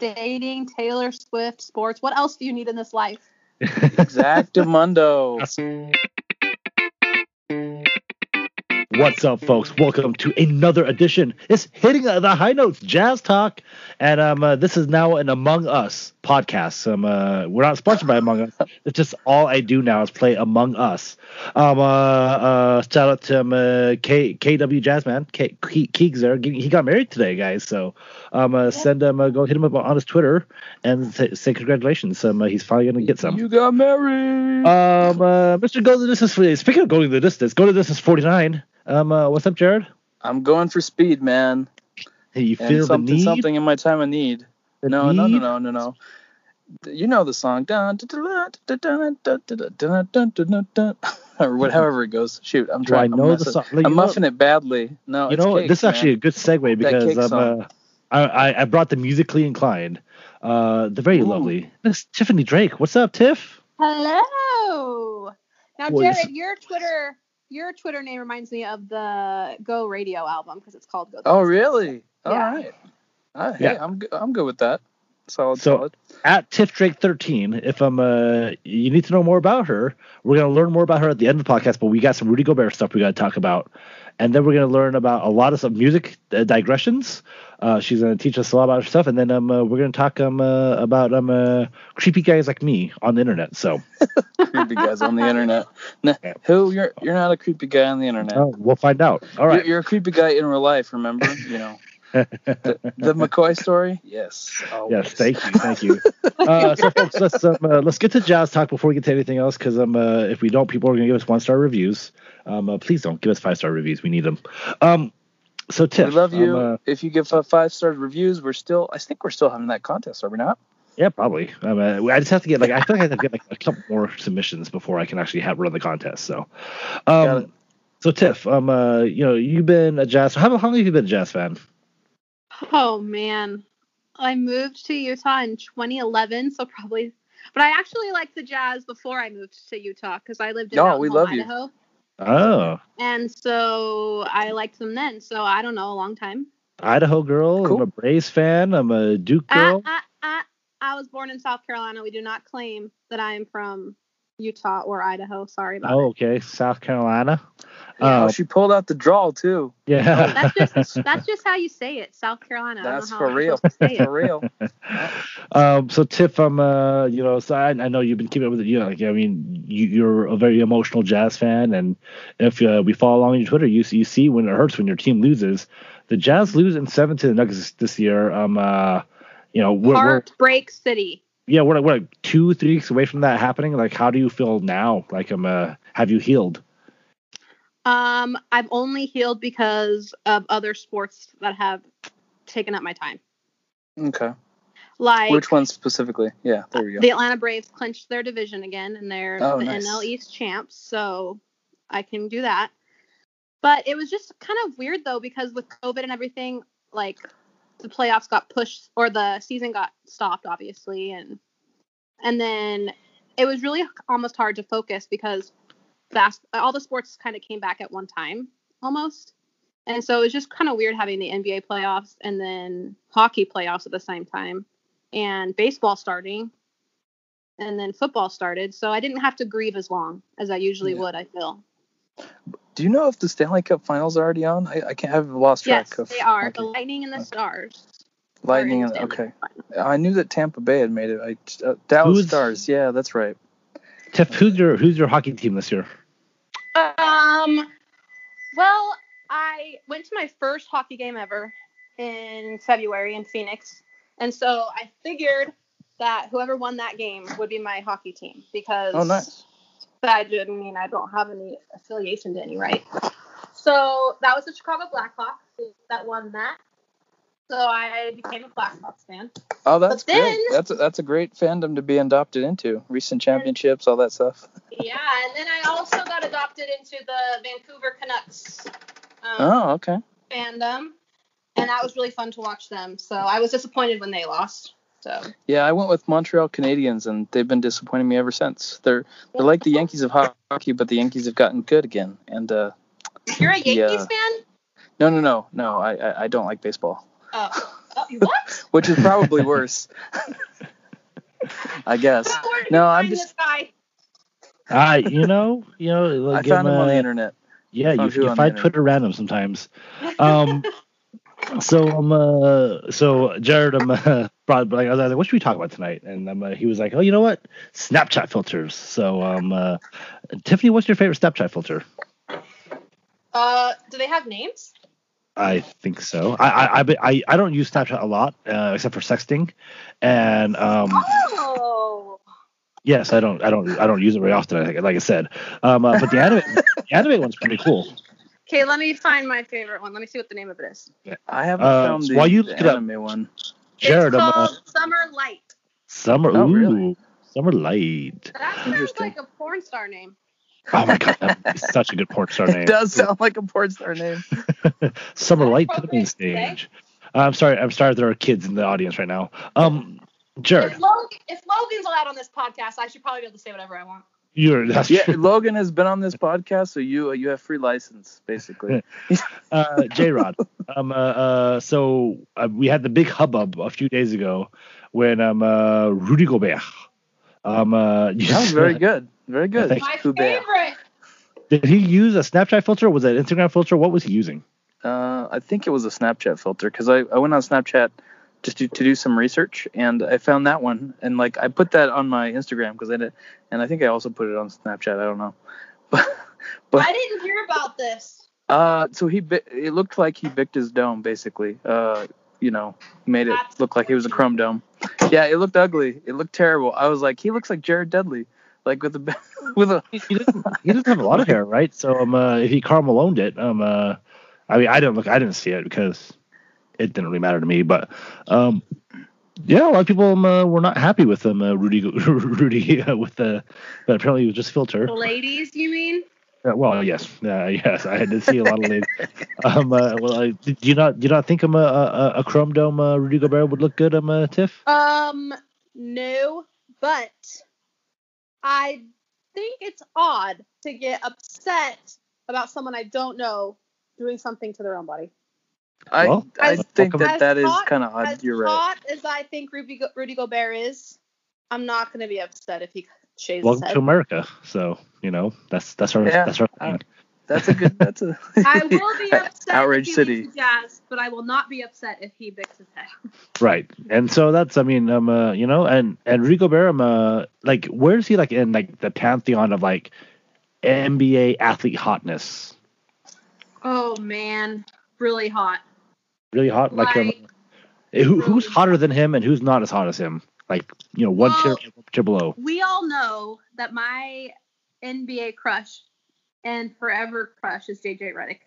dating, Taylor Swift, sports. What else do you need in this life? Exactamundo. What's up, folks? Welcome to another edition. It's hitting the high notes, jazz talk, and um, uh, this is now an Among Us podcast. Um, uh, we're not sponsored by Among Us. It's just all I do now is play Among Us. Um, uh, uh, shout out to um, uh, K KW Jazzman, K Keegs there. He got married today, guys. So um, uh, send him, uh, go hit him up on his Twitter and say, say congratulations. Um, uh, he's finally gonna get some. You got married. Um, uh, Mr. Go to the distance. Speaking of going to the distance, go to the distance 49. Um, uh, what's up, Jared? I'm going for speed, man. Hey, you And feel the need? something in my time of need no, no, no, no, no, no. You know the song, or whatever it goes. Shoot, I'm trying. Do I know I'm the song. Like, I'm muffing it badly. No, you know this is man. actually a good segue because um, uh, I I brought the musically inclined, uh, the very Ooh. lovely Miss Tiffany Drake. What's up, Tiff? Hello. Now, Jared, your Twitter your Twitter name reminds me of the Go Radio album because it's called Go. Oh, really? All right. yeah. Uh, hey, Yeah. I'm good. I'm good with that. Solid, So- solid. At Tiff Drake 13. If I'm uh, you need to know more about her. We're gonna learn more about her at the end of the podcast. But we got some Rudy Gobert stuff we got to talk about, and then we're gonna learn about a lot of some music uh, digressions. Uh, she's gonna teach us a lot about her stuff, and then um, uh, we're gonna talk um uh, about um uh, creepy guys like me on the internet. So creepy guys on the internet. Who you're you're not a creepy guy on the internet. uh, we'll find out. All right. You're, you're a creepy guy in real life. Remember, you know the, the McCoy story. Yes. always. Yes, thank you, thank you. Uh, so, folks, let's um, uh, let's get to jazz talk before we get to anything else, because um, uh, if we don't, people are going to give us one star reviews. Um, uh, please don't give us five star reviews. We need them. Um, so Tiff, we love you. um, uh, if you give five star reviews, we're still. I think we're still having that contest, are we not? yeah, probably. Um, uh, I just have to get like I feel like I have to get like a couple more submissions before I can actually have run the contest. So, Got um, it. so Tiff, um, uh, you know, you've been a jazz. How, how long have you been a jazz fan? Oh man, I moved to Utah in 2011, so probably. But I actually liked the Jazz before I moved to Utah because I lived in Oh, Mountain we Home, love you. Oh, and so I liked them then. So I don't know, a long time. Idaho girl. Cool. I'm a Braves fan. I'm a Duke Ah, girl. ah, ah, I was born in South Carolina. We do not claim that I am from Utah or Idaho. Sorry about oh, it. okay, South Carolina. Yeah. Uh, oh, she pulled out the draw too. yeah. That's just that's just how you say it, South Carolina. I don't know That's for I'm real. supposed to say it. For real. um, so Tiff, I'm, uh, you know, so I, I know you've been keeping up with it. You know, like, I mean, you, you're a very emotional jazz fan, and if uh, we follow along on your Twitter, you you see when it hurts when your team loses. The Jazz lose in seven to the Nuggets this year. Um, uh, you know, we're, we're Heartbreak City. Yeah, we're like, we're like two, three weeks away from that happening. Like, how do you feel now? Like, um, uh, have you healed? Um, I've only healed because of other sports that have taken up my time. Okay. Like Which one specifically? Yeah, there we go. the Atlanta Braves clinched their division again, and they're Oh, the nice. NL East champs, so I can do that. But it was just kind of weird though because with COVID and everything, like the playoffs got pushed or the season got stopped, obviously, and and then it was really almost hard to focus because fast all the sports kind of came back at one time almost. And so it was just kind of weird having the NBA playoffs and then hockey playoffs at the same time and baseball starting and then football started. So I didn't have to grieve as long as I usually Yeah. would, I feel. Do you know if the Stanley Cup Finals are already on? I, I can't have lost track Yes, of. they are. hockey. The Lightning and the Okay. Stars. Lightning. and- Okay. Finals. I knew that Tampa Bay had made it. I, uh, Dallas Who's- Stars. Yeah, that's right. Tiff, who's your who's your hockey team this year? Um, well, I went to my first hockey game ever in February in Phoenix, and so I figured that whoever won that game would be my hockey team because Oh, nice. I didn't mean I don't have any affiliation to any, right? So that was the Chicago Blackhawks that won that. So I became a Blackhawks fan. Oh, that's But great. then- That's a, that's a great fandom to be adopted into. Recent championships, all that stuff. Yeah, and then I also got adopted into the Vancouver Canucks um, Oh, okay. fandom, and that was really fun to watch them. So I was disappointed when they lost. So Yeah, I went with Montreal Canadiens, and they've been disappointing me ever since. They're they're like the Yankees of hockey, but the Yankees have gotten good again. And uh, you're a Yankees Yeah. fan? no, no, no, no. I, I I don't like baseball. Oh, Uh, what? which is probably worse. I guess. No, I'm just- this? I, you know, you know, I found him, him on the uh, internet. Yeah, you, Found who you find. Twitter random sometimes. Um, so um, uh, so Jared um, uh, brought like I was like, what should we talk about tonight? And um, uh, he was like, oh, you know what, Snapchat filters. So um, uh, Tiffany, what's your favorite Snapchat filter? Uh, do they have names? I think so. I I, I I don't use Snapchat a lot uh, except for sexting, and um, Oh. yes, I don't I don't I don't use it very often. I think, like I said, um, uh, but the anime the anime one's pretty cool. Okay, let me find my favorite one. Let me see what the name of it is. I haven't Uh, found so the, while you the look it up- anime one. Jared, it's um, uh, called Summer Light. summer Oh, ooh, really? summer light. That sounds like a porn star name. Oh my god, that's such a good porn star name. It does sound like a porn star name. Summer That's light to the main appropriate stage. I'm sorry. I'm sorry. There are kids in the audience right now. Um, Jared, If, Logan, if Logan's allowed on this podcast, I should probably be able to say whatever I want. You're that's Yeah, true. Logan has been on this podcast, so you you have free license basically. Uh, J Rod. Um, uh, uh, so uh, we had the big hubbub a few days ago when um uh, Rudy Gobert. Um, uh, That was very good, very good. Thank My Too favorite. Did he use a Snapchat filter? Was that Instagram filter? What was he using? Uh, I think it was a Snapchat filter because I, I went on Snapchat just to, to do some research and I found that one and like I put that on my Instagram because I did and I think I also put it on Snapchat. I don't know, but but I didn't hear about this. uh, so he bi- it looked like he bicked his dome basically. Uh, you know, made it That's look like he was a chrome dome. Yeah, it looked ugly. It looked terrible. I was like, he looks like Jared Dudley, like with a with a. He, he doesn't. He doesn't have a lot of hair, right? So um, uh, if he Carmeloned it, um, uh, I mean, I didn't look. I didn't see it because it didn't really matter to me. But um, yeah, a lot of people um, uh, were not happy with him, uh, Rudy. Rudy uh, with the, but apparently it was just filter. Ladies, you mean? Uh, well, yes, uh, yes, I did see a lot of ladies. um, uh, well, do you not do you not think um, a, a, a chrome dome uh, Rudy Gobert would look good, um, uh, Tiff? Um, no, but I think it's odd to get upset about someone I don't know doing something to their own body. I Well, I as- think that that is kind of odd. As You're right. hot as I think Rudy, Go- Rudy Gobert is, I'm not going to be upset if he shaves his Welcome head. to America. So you know that's that's our Yeah, that's our uh, thing. That's a good. That's a. I will be upset Outrage if he City. leaves jazz, but I will not be upset if he bicks his head. Right. And so that's I mean, um uh, you know, and and Rico Bear, um, uh, like where is he like in like the pantheon of like NBA athlete hotness? Oh man, really hot. Really hot? Like, um, Like, who, who's hotter than him and who's not as hot as him? Like, you know, one Well- tier, tier below. we all know that my NBA crush and forever crush is JJ Redick.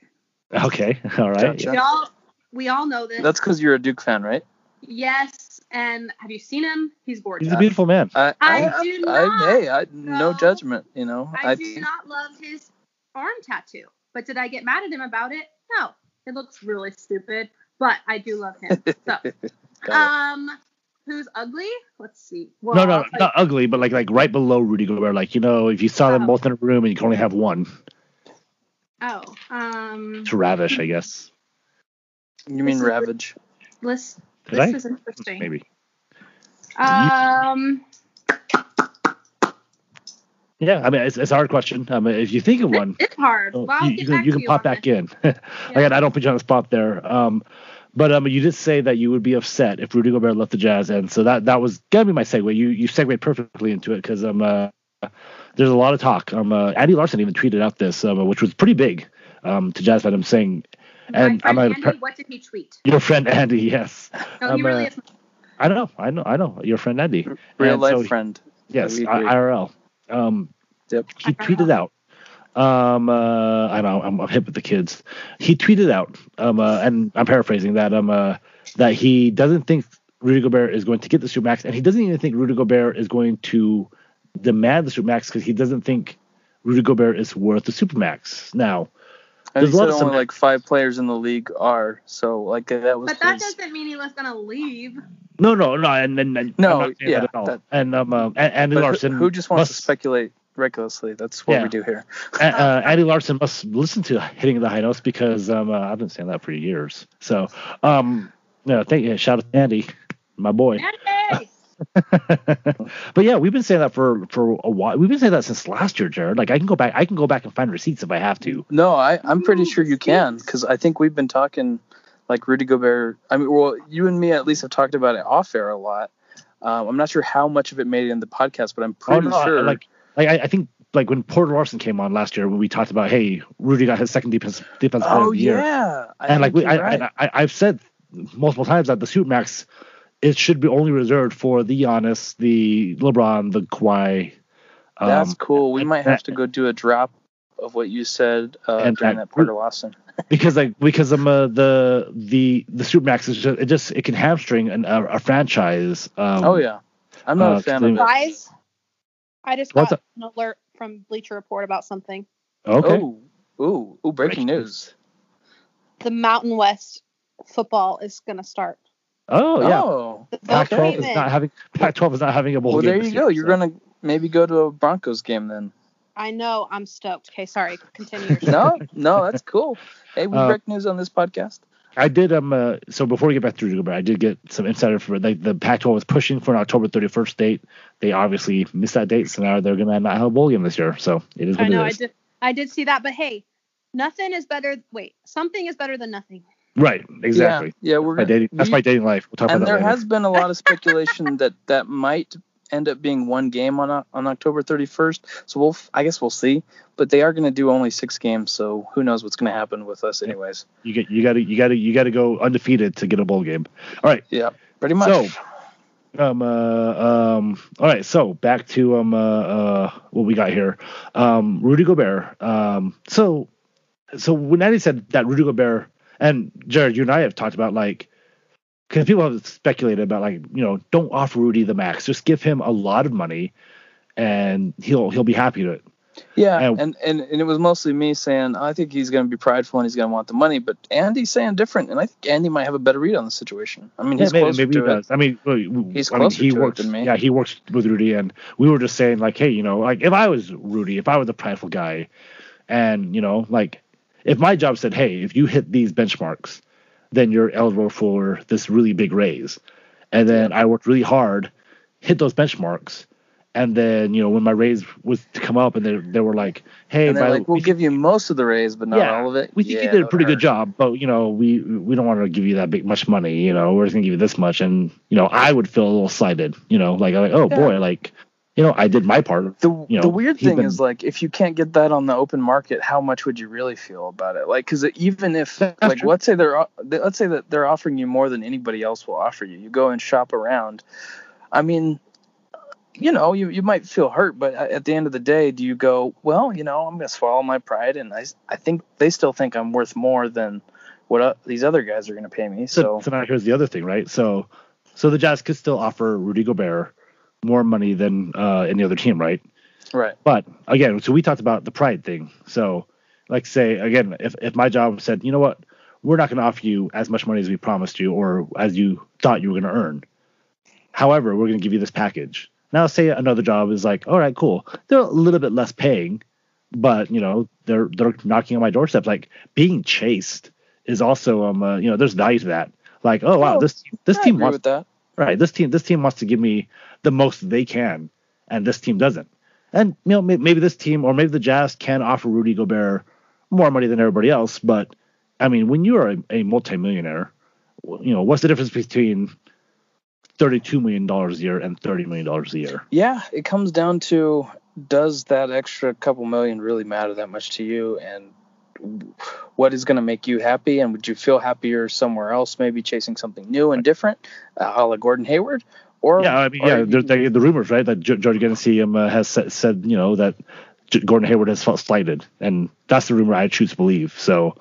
Okay. All right. Gotcha. We all we all know this. That's because you're a Duke fan, right? yes, and have you seen him? He's gorgeous. He's a beautiful man. I, I I, do I, not hey, I, no judgment. You know, I, I, do think not love his arm tattoo, but did I get mad at him about it? No, it looks really stupid, but I do love him. So, um, who's ugly? Let's see. Well, no, no, like- not ugly, but like like right below Rudy Gobert. Like you know, if you saw them Oh. both in a room and you can only have one, Oh, um, to ravish, I guess. You mean This is- Ravage? this, Did this I? is interesting. Maybe. Um, Yeah, I mean, it's, it's a hard question. I mean, if you think of one, it's hard. Oh, Well, you, you can, you can pop back this. in. Again, I don't put you on the spot there. Um, but um, you did say that you would be upset if Rudy Gobert left the Jazz, and so that that was gonna be my segue. You you segued perfectly into it because um, uh, there's a lot of talk. Um, uh, Andy Larsen even tweeted out this, um, which was pretty big, um, to Jazz fandom saying, and My I'm friend a, Andy, what did he tweet? your friend Andy, yes, No, Um, he really uh, is. I don't know, I know, I know, your friend Andy, Real And life so- friend. yes, I- IRL. Um, Yep. he tweeted out. Um, uh, I know I'm, I'm hip with the kids. He tweeted out, um, uh, and I'm paraphrasing that, um, uh, that he doesn't think Rudy Gobert is going to get the supermax, and he doesn't even think Rudy Gobert is going to demand the supermax because he doesn't think Rudy Gobert is worth the supermax. Now, And There's he a lot said of only some- like five players in the league are. So like that was But that his. doesn't mean he was gonna leave. no, no, no, and and, and No, I'm not yeah, that at all. that- and um, uh, and Andy but who- Larsen, who just wants to speculate recklessly? That's what Yeah. we do here. uh, Andy Larsen must listen to hitting the high notes because um, uh, I've been saying that for years. So, um, No, thank you. Shout out to Andy, my boy. Andy! but yeah, we've been saying that for for a while. We've been saying that since last year, Jared. Like I can go back, I can go back and find receipts if I have to. No, I I'm pretty sure you can because I think we've been talking like Rudy Gobert. I mean, well, you and me at least have talked about it off air a lot. Um, I'm not sure how much of it made it in the podcast, but I'm Oh pretty no, sure. like like I, I think like when Porter Larson came on last year, when we talked about hey, Rudy got his second defense defense player oh of the year, yeah, I and like we, I, right. and I I've said multiple times that the Supermax it should be only reserved for the Giannis, the LeBron, the Kawhi. Um, That's cool. We and- might have to go do a drop of what you said uh, And during that- that Porter Lawson. because like because I'm uh, the the the Supermax is just it just it can hamstring an, a, a franchise. Um, oh yeah, I'm not uh, a fan they- of it. Guys, I just What's got an alert from Bleacher Report about something. Okay. Oh, ooh, ooh, breaking Breaking news. The Mountain West football is going to start. Oh yeah. Oh, Pac-12 came is not having Pac-12 is not having a bowl well, game there this you year, go. You're so. gonna maybe go to a Broncos game then. I know. I'm stoked. Okay, sorry. Continue. No, no, that's cool. Hey, we Uh, break news on this podcast. I did um uh, so before we get back to Rudy Gobert, I did get some insider for like the Pac-12 was pushing for an October 31st date. They obviously missed that date, so now they're gonna not have a bowl game this year. So it is what I know. it I did. I did see that, but hey, nothing is better. Wait, something is better than nothing. Right, exactly. Yeah, yeah we're My gonna. dating, that's my dating life. We'll talk and about there that later. has been a lot of speculation that that might end up being one game on on October 31st. So we'll, I guess we'll see. But they are going to do only six games, so who knows what's going to happen with us, anyways. You get you got to you got to you got to go undefeated to get a bowl game. All right. Yeah, pretty much. So, um, uh, um, all right. So back to um, uh, uh, what we got here. Um, Rudy Gobert. Um, so, so when Andy said that Rudy Gobert and Jared, you and I have talked about like, because people have speculated about like, you know, don't offer Rudy the max, just give him a lot of money, and he'll he'll be happy to it. Yeah, And- and, and and it was mostly me saying I think he's going to be prideful and he's going to want the money, but Andy's saying different, and I think Andy might have a better read on the situation. I mean, Yeah, he's maybe, closer maybe he to it. does. I mean, He's I mean, he to it works, than me. Yeah, he works with Rudy, and we were just saying like, hey, you know, like if I was Rudy, if I was the prideful guy, and you know, like if my job said, hey, if you hit these benchmarks, then you're eligible for this really big raise, and then I worked really hard, hit those benchmarks. And then you know when my raise was to come up, and they, they were like, "Hey, And by like, we'll we give you most of the raise, but not Yeah, all of it. we think yeah, you did a pretty good hurt. job, but you know, we we don't want to give you that big much money. You know, we're just gonna give you this much, and you know, I would feel a little slighted. You know, like like oh Yeah. boy, like you know, I did my part. The, you know, the weird thing been- is like if you can't get that on the open market, how much would you really feel about it? Like, because even if like true. let's say they're let's say that they're offering you more than anybody else will offer you, you go and shop around. I mean, you know, you, you might feel hurt, but at the end of the day, do you go, well, you know, I'm gonna swallow my pride, and I, I think they still think I'm worth more than what uh, these other guys are gonna pay me. So, So, so now here's the other thing, right? So so the Jazz could still offer Rudy Gobert more money than uh, any other team, right? right, But again, so we talked about the pride thing. So, like, say again, if if my job said, you know what, we're not going to offer you as much money as we promised you or as you thought you were going to earn. However, we're going to give you this package. Now, say another job is like, all right, cool. They're a little bit less paying, but you know, they're they're knocking on my doorstep. Like being chased is also um, uh, you know, there's value to that. Like, oh wow, Oh, this this I team wants that. Right. This team this team wants to give me the most they can and this team doesn't. And you know maybe this team or maybe the jazz can offer rudy gobert more money than everybody else but i mean when you are a, a multimillionaire you know what's the difference between 32 million dollars a year and 30 million dollars a year? Yeah, it comes down to does that extra couple million really matter that much to you? And what is going to make you happy and would you feel happier somewhere else maybe chasing something new and different uh, a la Gordon Hayward or yeah i mean or yeah you- the, the rumors right that George Genesee um, uh, has said, said you know that Gordon Hayward has felt slighted, and that's the rumor I choose to believe. So,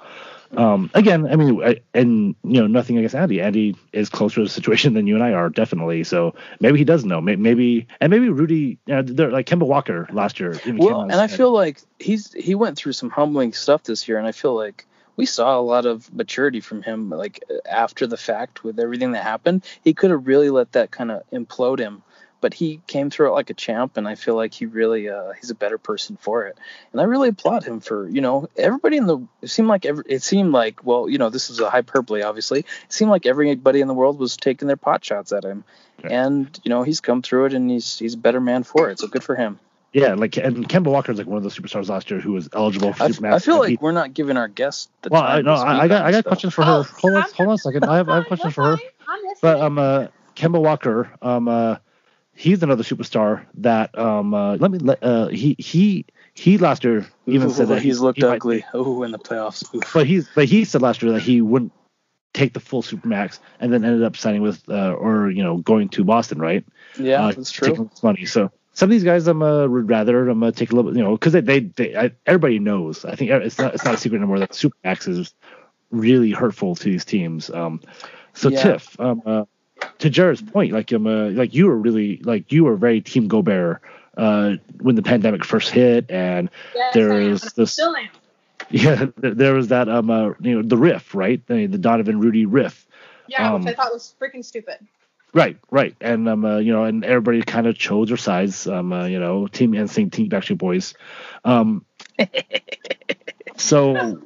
um, again, I mean, I, and you know, nothing against Andy. Andy is closer to the situation than you and I are, definitely. So maybe he does know. Maybe and maybe Rudy, you know, they're like Kemba Walker last year. well and I feel like he's he went through some humbling stuff this year and I feel like we saw a lot of maturity from him like after the fact with everything that happened he could have really let that kind of implode him but he came through it like a champ, and I feel like he really uh, he's a better person for it. And I really applaud him for you know everybody in the it seemed like every, it seemed like well you know this is a hyperbole obviously it seemed like everybody in the world was taking their pot shots at him, and you know he's come through it and he's he's a better man for it. So good for him. Yeah, like and Kemba Walker is like one of the superstars last year who was eligible for I, Supermax. I feel like he- we're not giving our guests the well, time. I, no, I, I got I got stuff. questions for her. Oh, hold on, hold on a second. I have I have questions for her. fine. I'm listening. But um, uh, Kemba Walker, um, uh, he's another superstar that um, uh, let me let uh, he he he last year even Ooh, said that he's he- looked he ugly. Oh, in the playoffs. Oof. but he's but he said last year that he wouldn't take the full supermax and then ended up signing with uh, or you know going to Boston, right? Yeah, uh, that's true. money. So some of these guys, I'm uh, would rather I'm gonna take a little, bit, you know, because they they, they I, everybody knows. I think it's not it's not a secret anymore that supermax is really hurtful to these teams. Um, so Yeah. Tiff, um, uh, to Jared's point, like um, uh, like you were really like you were very team Gobert uh, when the pandemic first hit, and Yes, there I am, is and I this- yeah, there there was that um, uh, you know, the riff, right? The, the Donovan Rudy riff. Yeah, Um, which I thought was freaking stupid. Right, right, and um, uh, you know, and everybody kind of chose their sides. Um, uh, you know, Team NSYNC, Team Backstreet Boys. Um, so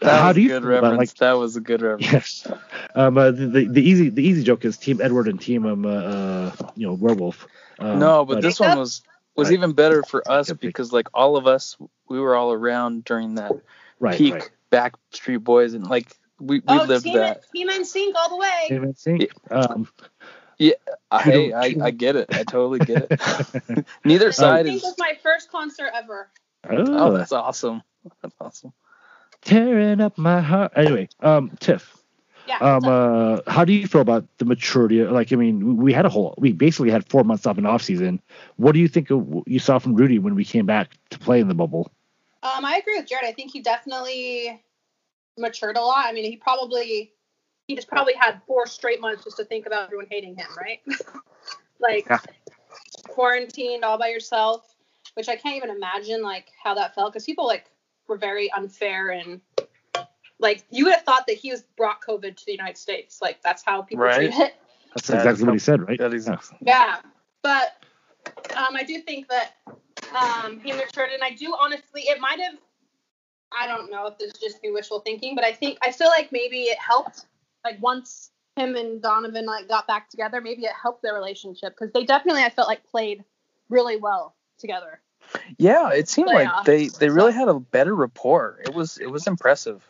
That how was do you a good feel about, reference? like that was a good reference. yes, um, uh, the, the the easy the easy joke is Team Edward and Team um, uh, uh you know Werewolf. Um, no, but, this one was was Right. even better for us because like all of us, we were all around during that right, peak right. Backstreet Boys, and like we, we oh, lived team, that. Team NSYNC all the way. Team NSYNC. Um, I, Kudo- I I get it. I totally get it. Neither side NSYNC is. was my first concert ever. Oh, oh, that's awesome. That's awesome. Tearing up my heart. Anyway, um, Tiff. Yeah. Um, uh, how do you feel about the maturity? Like, I mean, we had a whole, we basically had four months off in off season. What do you think of, you saw from Rudy when we came back to play in the bubble? Um, I agree with Jared. I think he definitely matured a lot. I mean, he probably he just probably had four straight months just to think about everyone hating him, right? like Yeah. quarantined all by yourself, which I can't even imagine like how that felt because people like were very unfair and like you would have thought that he was brought COVID to the United States. Like that's how people Right. treat it. That's That exactly what he said, right? That is Yeah. Yeah, but um, I do think that um, he matured, and I do honestly, it might have. I don't know if this is just be wishful thinking, but I think I feel like maybe it helped. Like once him and Donovan like got back together, maybe it helped their relationship because they definitely I felt like played really well together. Yeah, it seemed like they they really had a better rapport. It was it was impressive.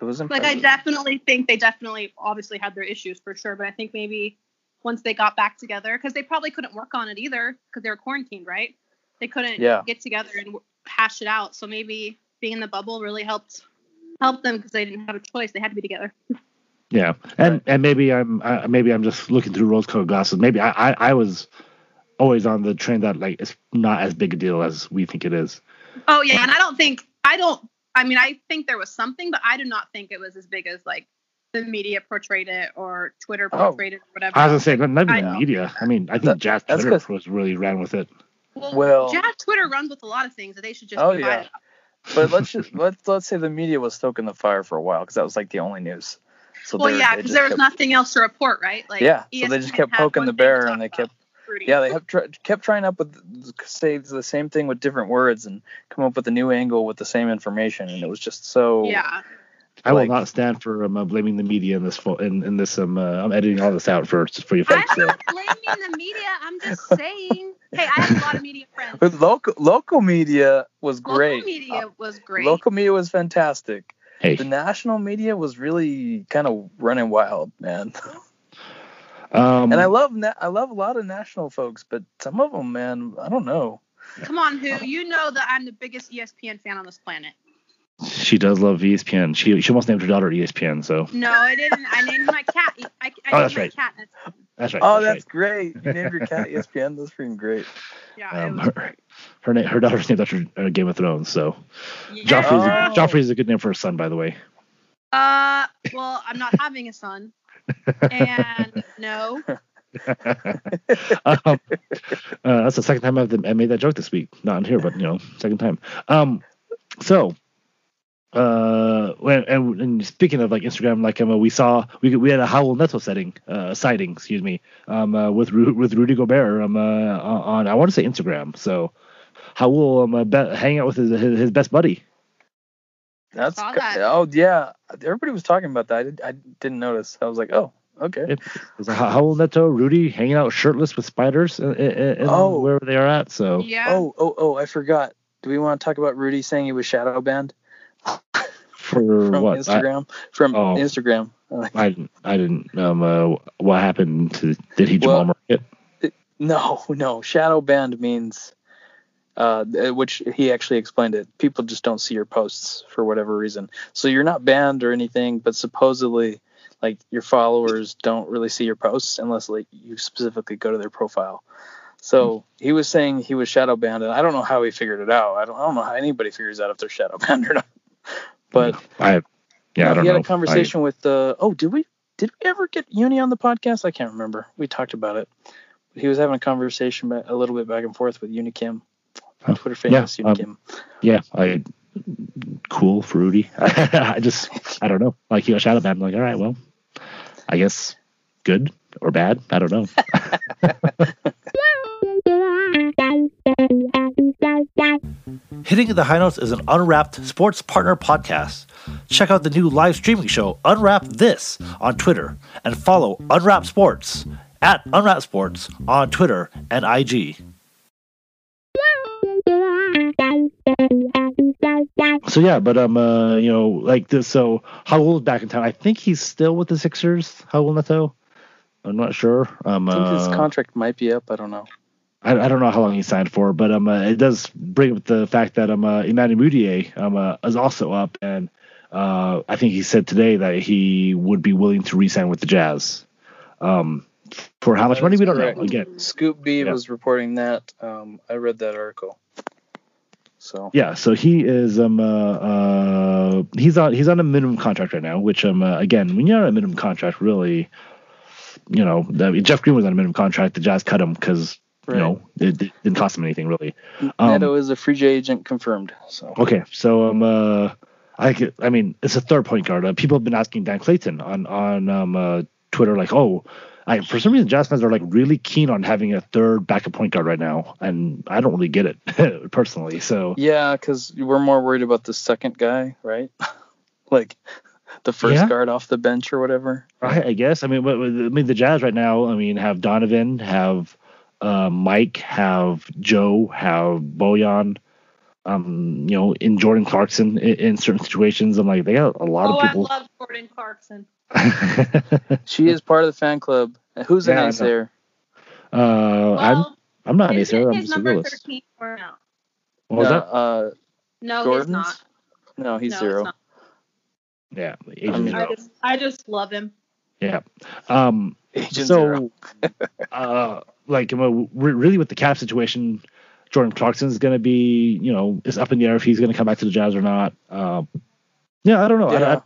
It was impressive. Like. I definitely think they definitely obviously had their issues for sure, but I think maybe once they got back together because they probably couldn't work on it either because they were quarantined, right? They couldn't Yeah. get together and hash it out. So maybe being in the bubble really helped helped them because they didn't have a choice; they had to be together. Yeah, and and maybe I'm uh, maybe I'm just looking through rose-colored glasses. Maybe I, I I was always on the trend that like it's not as big a deal as we think it is. Oh yeah, and I don't think I don't. I mean, I think there was something, but I do not think it was as big as like the media portrayed it or Twitter Oh. portrayed it or whatever. I was gonna say not not even I the media. I mean, I think That- Jazz that's Twitter 'cause- was really ran with it. Well- Jazz Twitter runs with a lot of things that they should just Oh, yeah. but let's just let's let's say the media was stoking the fire for a while because that was like the only news. So Well, yeah, because there was kept- nothing else to report, right? Like, Yeah, so they just kept poking the bear and they about, kept Rudy. yeah they kept try, kept trying up with say the same thing with different words and come up with a new angle with the same information and it was just so Yeah. I will not stand for um, uh, blaming the media in this fo- in, in this um uh, I'm editing all this out for for you folks. I'm folks. So. not blaming the media. I'm just saying. Hey, I have a lot of media friends. But local local media was great. Local media was great. Local media was fantastic. Hey, The national media was really kind of running wild, man. Um, And I love na- I love a lot of national folks, but some of them, man, I don't know. Come on, who? You know that I'm the biggest ESPN fan on this planet. she does love ESPN. She she almost named her daughter ESPN. So No, I didn't. I named my cat. I, I Oh, named that's my right. cat. that's right. Oh, that's that's great. You named your cat ESPN. That's freaking great. Yeah. Um, was, her her, na- her daughter's named after uh, Game of Thrones. So yeah. Joffrey's a, Oh. Joffrey's a good name for a son, by the way. Uh, well, I'm not having a son. And no. um, uh, that's the second time I've I made that joke this week. Not on here, but you know, second time. Um, so uh, when, and, and speaking of like Instagram, like emma we saw we we had a Raul Neto setting uh sighting, excuse me, um uh, with Ru- with Rudy Gobert um uh, on I want to say Instagram. So Raul um uh, be, hang out with his, his his best buddy. That's Saw cr- that. oh yeah. Everybody was talking about that. I, did, I didn't notice. I was like, oh, okay. It was Raul Neto, Rudy hanging out shirtless with spiders in, in, in Oh. wherever they are at. So Yeah. Oh, oh, oh! I forgot. Do we want to talk about Rudy saying he was shadow banned for from what? I, Instagram? from Oh. Instagram. I didn't I didn't um uh, what happened to did he Jamal Well- Murray it? No, no. Shadow banned means, uh, which he actually explained it. People just don't see your posts for whatever reason. So you're not banned or anything, but supposedly, like your followers don't really see your posts unless like you specifically go to their profile. So he was saying he was shadow banned, and I don't know how he figured it out. I don't, I don't know how anybody figures out if they're shadow banned or not. But I yeah, I don't he had know. a conversation with uh oh did we did we ever get uni on the podcast i can't remember we talked about it he was having a conversation a little bit back and forth with unikim Oh, twitter famous yeah, um, unikim I, yeah, I cool for Rudy. I just I don't know. Like he got shadow banned. I'm like, all right, well, I guess good or bad. I don't know. Hitting the High Notes is an Unwrapped sports partner podcast. Check out the new live streaming show, Unwrap This, on Twitter, and follow Unwrap Sports at Unwrap Sports on Twitter and IG. So yeah, but um, uh, you know, like this. So Raul's back in town. I think he's still with the Sixers. Howell Neto. I'm not sure. Um, i think his uh, contract might be up i don't know I, I don't know how long he signed for, but um, uh, it does bring up the fact that um, uh, Emmanuel Mudiay um, uh, is also up, and uh, I think he said today that he would be willing to re-sign with the Jazz. Um, for how much money we don't correct. know. Again, scoop b Yeah. was reporting that um i read that article so yeah. So he is um uh, uh he's on he's on a minimum contract right now, which um uh, again when you're on a minimum contract, really, you know, the, Jeff Green was on a minimum contract. The Jazz cut him because right. you know it, it didn't cost him anything really. um, neto is a free agent confirmed so Okay, so um, uh, I could, I mean, it's a third point guard. Uh, people have been asking Dan Clayton on on um uh, Twitter, like, oh, I for some reason Jazz fans are like really keen on having a third backup point guard right now, and I don't really get it personally. So yeah because we're more worried about the second guy right like the first Yeah. guard off the bench or whatever Right, I guess I mean, but, but, I mean the Jazz right now, I mean, have Donovan, have uh, Mike, have Joe, have Bojan. Um, you know, in Jordan Clarkson in, in certain situations, I'm like they got a lot oh, of people. I love Jordan Clarkson. She is part of the fan club. And Who's Yeah, an I ace know. there? uh, I'm I'm not an is acer. I'm his just a number realist. 13 or no? What was no, that? Uh, No, he's not. No, he's no, zero. It's not. Yeah, I Agent mean- I Zero. just, I just love him. Yeah. Um. Agent zero. So, uh, like, really, with the cap situation, Jordan Clarkson is going to be, you know, it's up in the air if he's going to come back to the Jazz or not. Um. Yeah, I don't know. I, Yeah.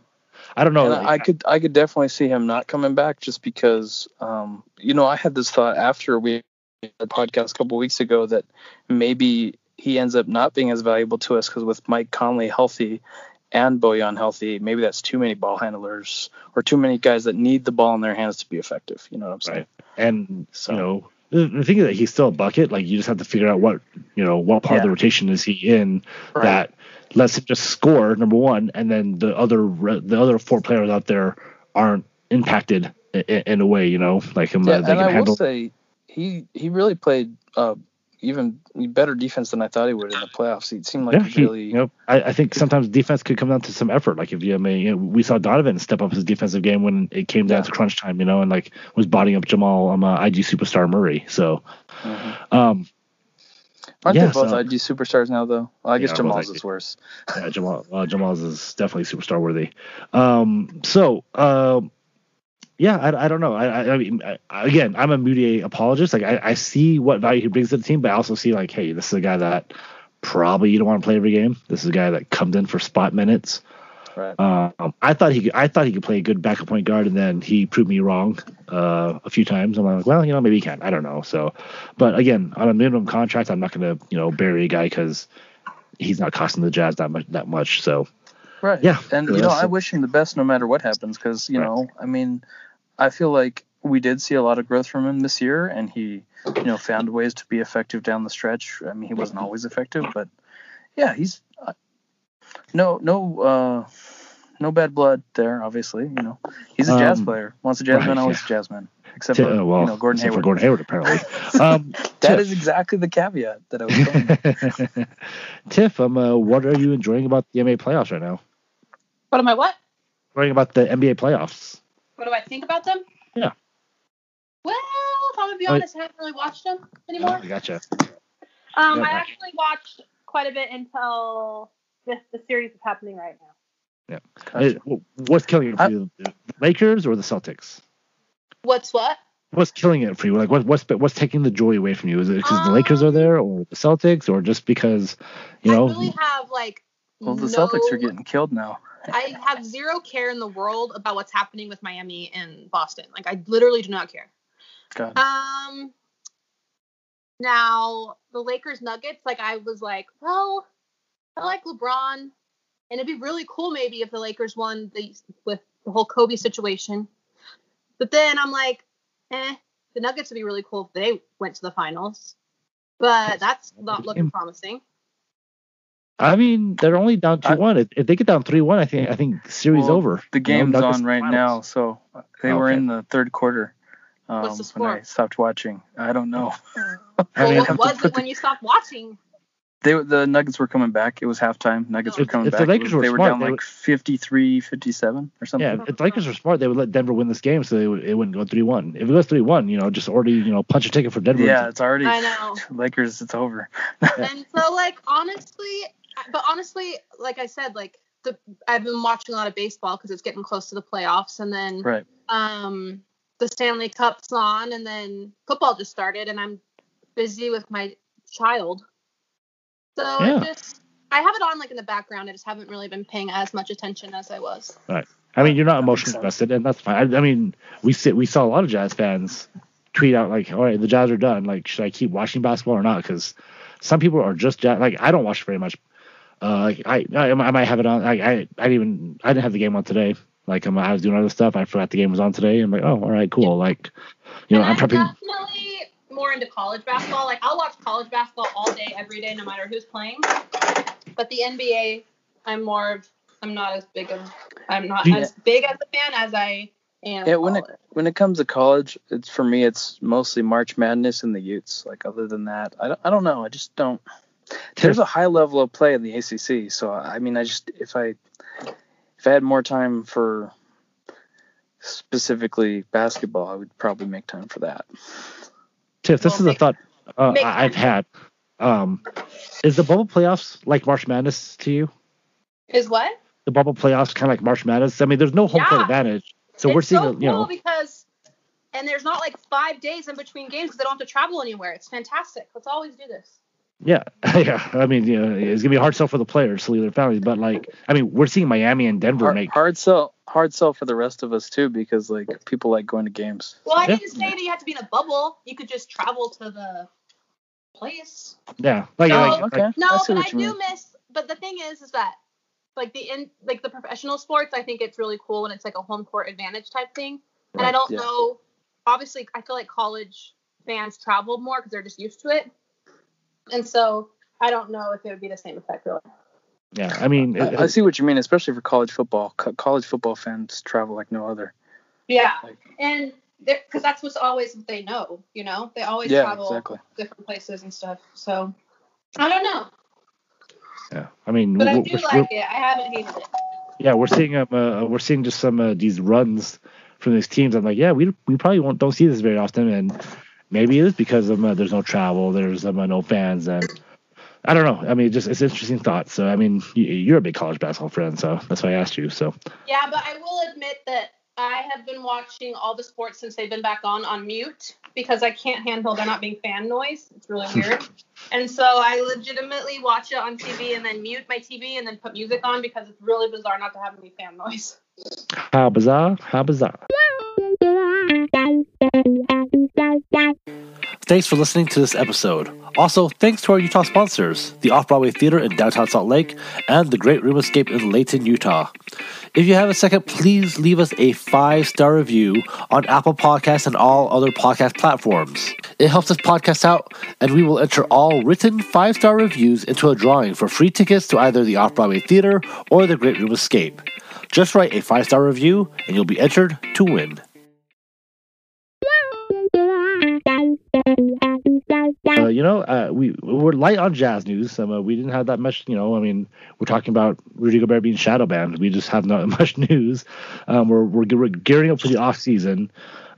I, I don't know. And I could I could definitely see him not coming back just because um you know I had this thought after we had the podcast a couple weeks ago that maybe he ends up not being as valuable to us because with Mike Conley healthy and Bojan healthy, maybe that's too many ball handlers or too many guys that need the ball in their hands to be effective. You know what I'm saying? Right. and So you know, the, thing is that he's still a bucket. Like, you just have to figure out what, you know, what part of the rotation is he in Right. that lets him just score number one, and then the other the other four players out there aren't impacted in, in a way, you know, like him. yeah, uh, they and can I handle. will say he he really played uh even better defense than I thought he would in the playoffs. He seemed like yeah, he really you know, I, I think sometimes defense could come down to some effort. Like if you, I mean, you know, we saw Donovan step up his defensive game when it came down Yeah. to crunch time, you know, and like was bodying up Jamal, um, uh, IG superstar Murray. So, Mhm. um, Aren't Yeah, they both so- IG superstars now, though? Well, I guess Yeah, Jamal's is worse. yeah, Jamal, uh, Jamal's is definitely superstar worthy. Um, so, um, yeah, I, I don't know. I, I, mean, I, again, I'm a Mudiay apologist. Like, I, I see what value he brings to the team, but I also see like, hey, this is a guy that probably you don't want to play every game. This is a guy that comes in for spot minutes. Right. Um, I thought he could, I thought he could play a good backup point guard, and then he proved me wrong uh, a few times. I'm like, well, you know, maybe he can. I don't know. So, but again, on a minimum contract, I'm not going to you know bury a guy because he's not costing the Jazz that much. That much. So, Right. Yeah. And you know, I wish him the best no matter what happens because you Right. know, I mean, I feel like we did see a lot of growth from him this year, and he, you know, found ways to be effective down the stretch. I mean, he wasn't always effective, but yeah, he's uh, no no uh no bad blood there. Obviously, you know, he's a jazz Um, player. Once a jazz man, right, always yeah. a jazz man. Except T- for uh, well, you know Gordon except for Hayward. Gordon Hayward, apparently. um, That Tiff. is exactly the caveat that I was going. Tiff, um, uh, what are you enjoying about the NBA playoffs right now? What am I what? Enjoying about the NBA playoffs? What do I think about them? Yeah. Well, if I'm gonna be honest, I haven't really watched them anymore. Oh, I gotcha. Um, Yeah, I actually watched quite a bit until this the series is happening right now. Wh- What's killing it for you? The Lakers or the Celtics? What's what? What's killing it for you? Like, what, what's what's taking the joy away from you? Is it because the Um, Lakers are there, or the Celtics, or just because you know? I really have like Well, the no, Celtics are getting killed now. I have zero care in the world about what's happening with Miami and Boston. Like I literally do not care. God. Um now the Lakers Nuggets, like I was like, well, I like LeBron, and it'd be really cool maybe if the Lakers won the with the whole Kobe situation. But then I'm like, eh, the Nuggets would be really cool if they went to the finals. But that's not looking promising. I mean, they're only down two one. If, if they get down three one, I think I think series Well, over. The You know, game's on right finals. now, so they were in the third quarter. Um, What's the When I stopped watching, I don't know. I Well, mean, what was it the- when you stopped watching? They the Nuggets were coming back. It was halftime. Nuggets were If- coming if the back. It Lakers was- were they were smart, down they like would- 53, 57 or something. Yeah, if the Lakers were smart, they would let Denver win this game, so they would, it wouldn't go three one. If it goes three one, you know, just already you know punch a ticket for Denver. Yeah, it's already I know. Lakers. It's over. and so like honestly but honestly like i said like the i've been watching a lot of baseball because it's getting close to the playoffs and then Right. um the stanley cup's on and then football just started and i'm busy with my child so Yeah. it just i have it on like in the background i just haven't really been paying as much attention as i was Right. I mean, you're not emotionally invested, and that's fine. I, I mean, we sit, we saw a lot of Jazz fans tweet out like, "All right, the Jazz are done. Like, should I keep watching basketball or not?" Because some people are just Jazz. Like, I don't watch very much. Uh, like I, I, I might have it on. I, I, I didn't even, I didn't have the game on today. Like, um, I was doing other stuff. I forgot the game was on today. I'm like, oh, all right, cool. Like, you know, and I'm prepping. definitely more into college basketball. Like I'll watch college basketball all day, every day, no matter who's playing. But the NBA, I'm more of. I'm not as big of. I'm not you- as big as a fan as I am. Yeah, when it when it comes to college, it's for me. It's mostly March Madness and the Utes. Like other than that, I don't, I don't know. I just don't. There's a high level of play in the ACC. So I mean, I just if I if I had more time for specifically basketball, I would probably make time for that. Tiff, this Well, is a thought uh, I've had. Um, is the bubble playoffs like March Madness to you? is what? The bubble playoffs kind of like March Madness. I mean, there's no home court advantage, so it's we're seeing, so cool you know, because. And there's not like five days in between games because they don't have to travel anywhere. It's fantastic. Let's always do this. Yeah, yeah. I mean, you know, it's gonna be a hard sell for the players to leave their families, but like, I mean, we're seeing Miami and Denver Hard, make. hard sell, hard sell for the rest of us too, because like people like going to games. Well, I Yeah. didn't say that you had to be in a bubble. You could just travel to the place. Yeah, like, No, like, oh, okay. No, I but I you do mean. miss. But the thing is, is that like the in like the professional sports, I think it's really cool when it's like a home court advantage type thing. and I don't yeah. know. Obviously, I feel like college fans travel more because they're just used to it, and so I don't know if it would be the same effect really. yeah. I mean, it- I, I see what you mean, especially for college football. Co- college football fans travel like no other. Yeah, Like- and because that's what's always what they know. You know, they always Yeah, travel exactly. different places and stuff. So I don't know, yeah. I mean, but I we're, do we're- like it. I haven't hated it. yeah, we're seeing um, uh, we're seeing just some uh, these runs from these teams. I'm like, yeah, we we probably won't don't see this very often, and maybe it is because of uh, there's no travel, there's um, uh, no fans, and I don't know. I mean, just it's interesting thought. So I mean, you, you're a big college basketball friend, so that's why I asked you. So Yeah, but I will admit that I have been watching all the sports since they've been back on on mute because I can't handle there not being fan noise. It's really weird. and so I legitimately watch it on TV and then mute my TV and then put music on because it's really bizarre not to have any fan noise. how bizarre, how bizarre. Thanks for listening to this episode. Also, thanks to our Utah sponsors, the Off Broadway Theater in downtown Salt Lake and the Great Room Escape in Layton, Utah. If you have a second, please leave us a five star review on Apple Podcasts and all other podcast platforms. It helps us podcast out, and we will enter all written five star reviews into a drawing for free tickets to either the Off Broadway Theater or the Great Room Escape. Just write a five star review, and you'll be entered to win. Uh, you know, uh, we we're light on jazz news. Um, uh, we didn't have that much. You know, I mean, we're talking about Rudy Gobert being shadow banned. We just have not much news. Um, we're, we're we're gearing up for the off season.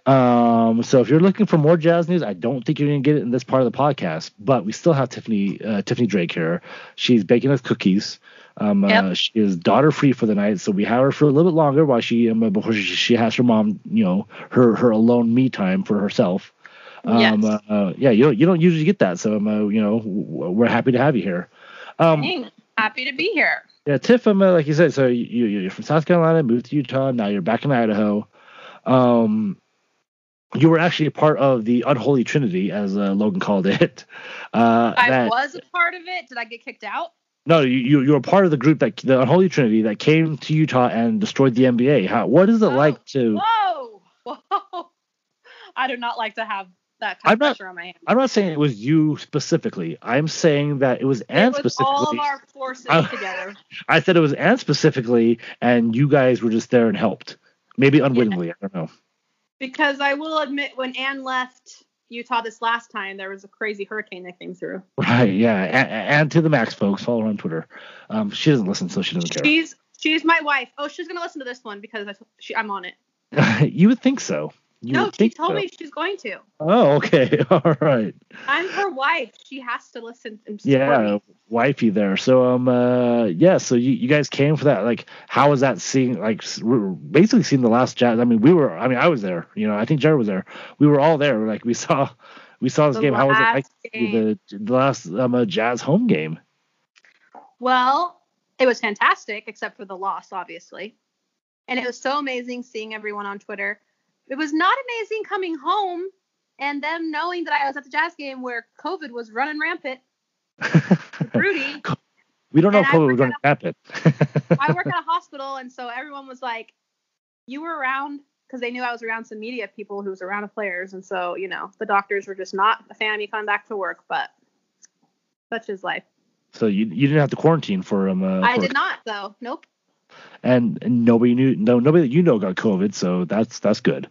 Um, so if you're looking for more jazz news, I don't think you're gonna get it in this part of the podcast. But we still have Tiffany uh, Tiffany Drake here. She's baking us cookies. Um, Yep. uh, she is daughter free for the night, so we have her for a little bit longer while she um, before she, she has her mom, you know, her her alone me time for herself. Um, Yes. uh, yeah, you don't you don't usually get that, so um, uh, you know we're happy to have you here. Um, happy to be here. yeah, Tiff, um, uh, like you said, so you you're from South Carolina, moved to Utah, now you're back in Idaho. Um, you were actually a part of the unholy trinity, as uh, Logan called it. Uh, I that- was a part of it. Did I get kicked out? no, you you you were part of the group that the unholy trinity that came to Utah and destroyed the NBA. How what is it Oh, like to? Whoa, whoa! I do not like to have that kind I'm of not- pressure on my hands. I'm not saying it was you specifically. I'm saying that it was Anne it was all of specifically. our forces Oh. together. I said it was Anne specifically, and you guys were just there and helped. Maybe unwittingly, I don't know. Because I will admit, when Anne left Utah this last time, there was a crazy hurricane that came through. Right? Yeah. And, and to the max, folks. Follow her on Twitter. Um, she doesn't listen, so she doesn't care. She's she's my wife. Oh, she's gonna listen to this one because I, she, I'm on it. you would think so. You no, she told so. me she's going to. Oh, okay. All right. I'm her wife. She has to listen and Yeah, me. wifey there. So um, uh, yeah. So you, you guys came for that. Like, how was that seeing? Like, s- we were basically seeing the last jazz. I mean, we were. I mean, I was there. You know, I think Jared was there. We were all there. Like, we saw, we saw this The game. How was it like the, the last um, uh, jazz home game? Well, it was fantastic, except for the loss, obviously. And it was so amazing seeing everyone on Twitter. It was not amazing coming home and them knowing that I was at the Jazz game where COVID was running rampant. Rudy, we don't know if COVID was to happen. I work at a hospital, and so everyone was like, "You were around," because they knew I was around some media people who was around the players, and so you know the doctors were just not a fan of me coming back to work. But such is life. so you you didn't have to quarantine for um. Uh, I for- did not, though. Nope. And, and nobody knew. No, nobody that you know got COVID. So that's that's good.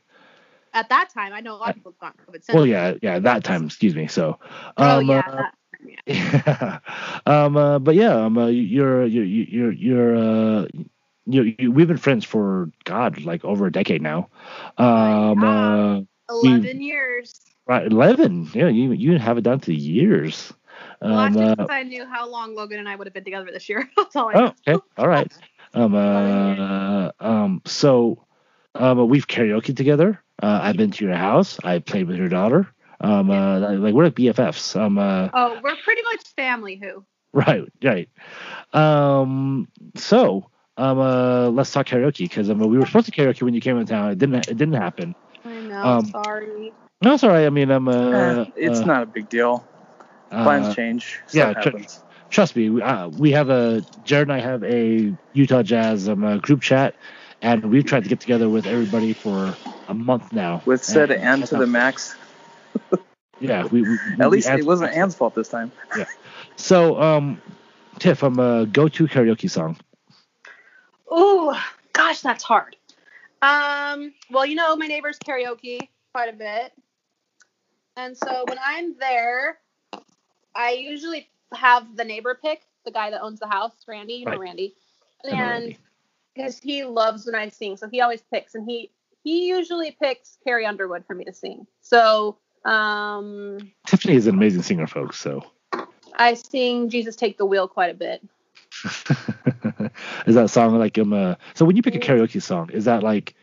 At that time, I know a lot of people got COVID. Since Well, yeah, yeah. That time, excuse me. So. Oh um, yeah. uh, that yeah. yeah. um, uh, but yeah, um, uh, you're you're you're you're uh, you, you we've been friends for God, like over a decade now. Um, Yeah. uh, Eleven years. right, eleven. Yeah, you you have it down to years. Um, uh, I knew how long Logan and I would have been together this year. That's all I know. oh, okay, all right. Um, uh, um, so, um, we've karaoke together. Uh, I've been to your house. I played with your daughter. Um, uh, like we're like BFFs. Um, uh, Oh, we're pretty much family. Who? Right, right. Um, so, um, uh, let's talk karaoke because um, we were supposed to karaoke when you came in town. It didn't. It didn't happen. I know. Um, sorry. No, it's all right. I mean, I'm. Uh, Eh, it's uh, not a big deal. uh, Plans change. yeah, tr- trust me. we- Uh, we have a Jared and I have a Utah Jazz um, uh, group chat, and we've tried to get together with everybody for a month now. With said And- and to the max. Yeah, we. we we- At least we- it wasn't Anne's fault this time. Yeah. So, um, Tiff, I'm a go-to karaoke song. Ooh, gosh, that's hard. Um, well, you know, my neighbors karaoke quite a bit. And so when I'm there, I usually have the neighbor pick, the guy that owns the house, Randy, you know Right. Randy. I know And Randy. Because he loves when I sing, so he always picks and he he usually picks Carrie Underwood for me to sing. So um Tiffany is an amazing singer, folks. So. I sing Jesus Take the Wheel quite a bit. is that song like um uh, so when you pick a karaoke song is that like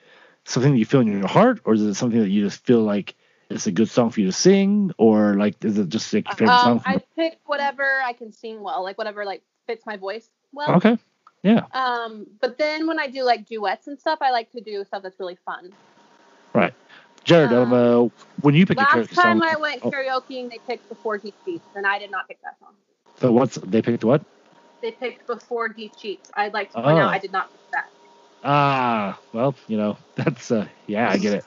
something that you feel in your heart or is it something that you just feel like it's a good song for you to sing or like is it just like your favorite song Um, from I pick whatever I can sing well, like whatever like fits my voice well. okay yeah Um, but then when I do like duets and stuff, I like to do stuff that's really fun. Right. Jared, um, uh, when you pick a Last karaoke time song, I went oh, karaokeing, they picked Before Deep Sheets, and I did not pick that song. so what's they picked what? They picked Before Deep Sheets. I'd like to point Oh. out I did not pick that. Ah, well, you know, that's uh, yeah, I get it.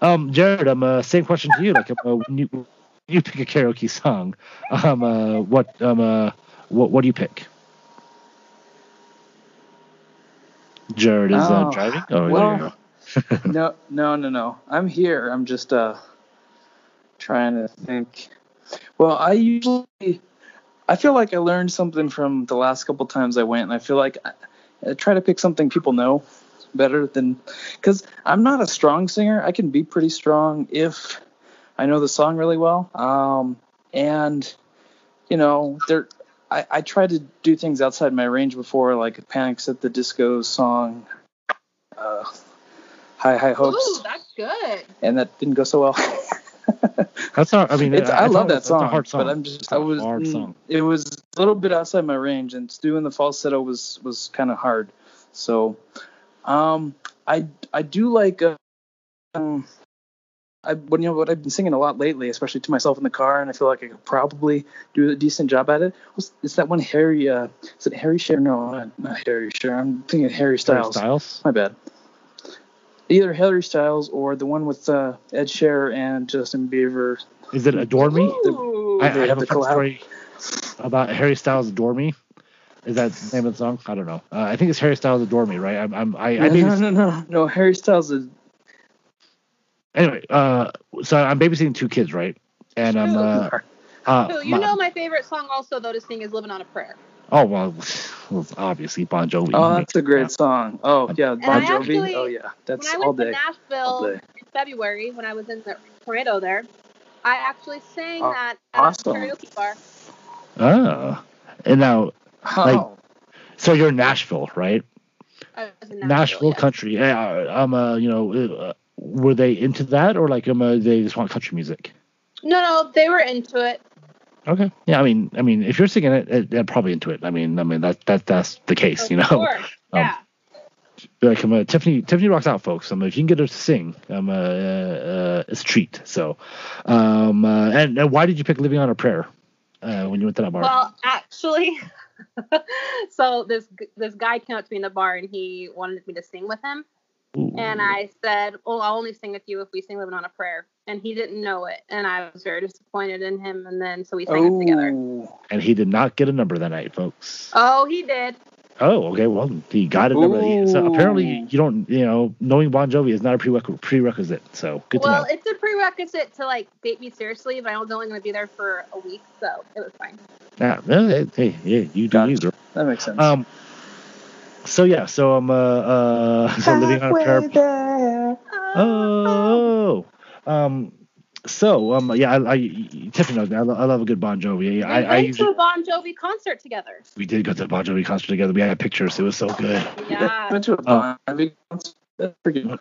Um, Jared, um, uh, same question to you. Like, uh, when you when you pick a karaoke song, um, uh, what um, uh, what what do you pick? Jared is uh, Oh, driving. Oh, well, there you go. no, no, no, no. I'm here. I'm just uh trying to think. Well, I usually I feel like I learned something from the last couple times I went, and I feel like I, I try to pick something people know better than because I'm not a strong singer. I can be pretty strong if I know the song really well. Um, and you know, there I, I tried to do things outside my range before, like Panics at the Disco song. Uh, High High Hopes Ooh, that's good. and that didn't go so well. That's not. I mean, It's, I, I, love that it's song, a hard song. but I'm just It's I a was hard mm, song. it was a little bit outside my range, and doing the falsetto was was kind of hard. So, um, I I do like uh, um, I what you know what I've been singing a lot lately, especially to myself in the car, and I feel like I could probably do a decent job at it. Was it's that one Harry? Uh, is it Harry Shearer? No, not, not Harry Shearer. I'm thinking Harry Harry Styles. Styles. My bad. Either Harry Styles or the one with uh, Ed Sheeran and Justin Bieber. Is it Adore Me? Ooh. I, I have a the fun story about Harry Styles Adore Me. Is that the name of the song? I don't know. Uh, I think it's Harry Styles Adore Me, right? I'm, I'm I, I no, made no, no, no, no. Harry Styles is anyway. Uh, so I'm babysitting two kids, right? And I'm uh, uh Ooh, you my- know my favorite song also though to sing is "Living on a Prayer." oh well, well, obviously Bon Jovi. Oh, that's a great song. Oh yeah, Bon Jovi. actually- oh yeah, that's when I all went to day. Nashville All day. in February, when I was in the tornado there, I actually sang Oh, that at awesome. a karaoke bar. Ah, and now Oh, so you're in Nashville, right? I was in Nashville, yes. country. Yeah, I'm a you know, uh, were they into that or like um, uh, they just want country music? No, no, they were into it. Okay. Yeah, I mean, I mean, if you're singing it, it they're probably into it. I mean, I mean that that that's the case, Of you know. course. Um, yeah. Like um, uh, Tiffany, Tiffany rocks out, folks. Um, if you can get her to sing, um, uh, uh, it's a treat. So, um, uh, and, and why did you pick "Living on a Prayer" uh, when you went to that bar? Well, actually, so this this guy came up to me in the bar and he wanted me to sing with him, Ooh. and I said, "Oh, I'll only sing with you if we sing "Living on a Prayer." And he didn't know it, and I was very disappointed in him. And then so we sang it together. oh, and he did not get a number that night, folks. Oh, he did. Oh, okay. Well, he got a number. So apparently, you don't, you know, knowing Bon Jovi is not a prereq- prerequisite. So good to well, know. it's a prerequisite to like date me seriously, but I was only going to be there for a week, so it was fine. Yeah, well, hey, hey, yeah, you do Gotcha. you, girl. that makes sense. Um. So yeah, so I'm uh, uh so living on a prayer. Oh. Um. So um yeah I, I Tiffany knows me I, lo- I love a good Bon Jovi I, we I, went I to usually a Bon Jovi concert together. we did go to a Bon Jovi concert together we had pictures it was so good Yeah. went to a Oh. Bon Jovi concert. That's pretty good.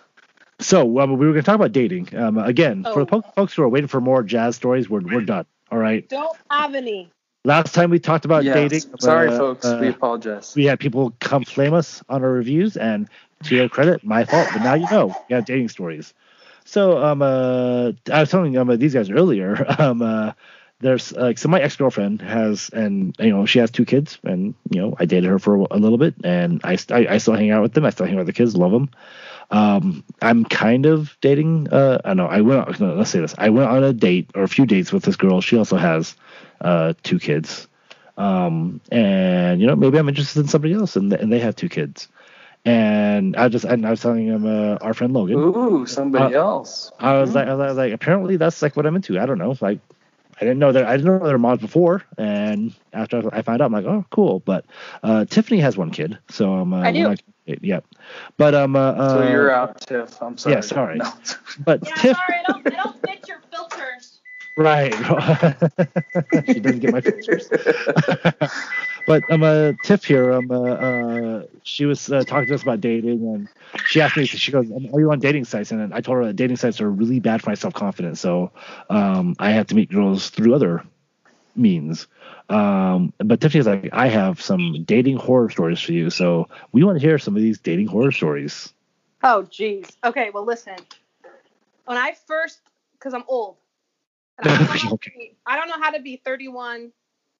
so um, we were gonna talk about dating um again for the Oh. po- folks who are waiting for more jazz stories we're we're done all right Don't have any. Last time we talked about Yes. dating Sorry, uh, folks. uh, we apologize. we had people come flame us on our reviews, and to your credit, my fault. But now you know, you have dating stories. So um, uh, I was telling um, uh, these guys earlier. Um, uh, there's like so my ex girlfriend has, and you know, she has two kids, and you know, I dated her for a little bit, and I I, I still hang out with them. I still hang out with the kids, love them. Um, I'm kind of dating. Uh, I know I went. No, let's say this. I went on a date or a few dates with this girl. She also has uh, two kids um, and you know maybe I'm interested in somebody else, and, and they have two kids. And I just and I was telling him uh, our friend Logan. Ooh, somebody else. I was like, I was like, apparently that's like what I'm into. I don't know, like I didn't know that I didn't know their moms before, and after I found out, I'm like, oh, cool. But uh, Tiffany has one kid, so I'm. Uh, I do. we're not- yeah, but um. Uh, So uh, you're out, Tiff. I'm sorry. yeah, sorry. No. But Yeah, Tiff, sorry, I don't, I don't fit your filters. right? she doesn't get my pictures. but um, uh, Tiff here, um, uh, uh, she was uh, talking to us about dating, and she asked me, she goes, "Are you on dating sites?" And I told her that dating sites are really bad for my self confidence, so um, I have to meet girls through other means. Um, but Tiffany's like, I have some dating horror stories for you, so we want to hear some of these dating horror stories. Oh, jeez. Okay, well, listen. when I first, because I'm old. And I, don't know how to Okay. be, I don't know how to be 31,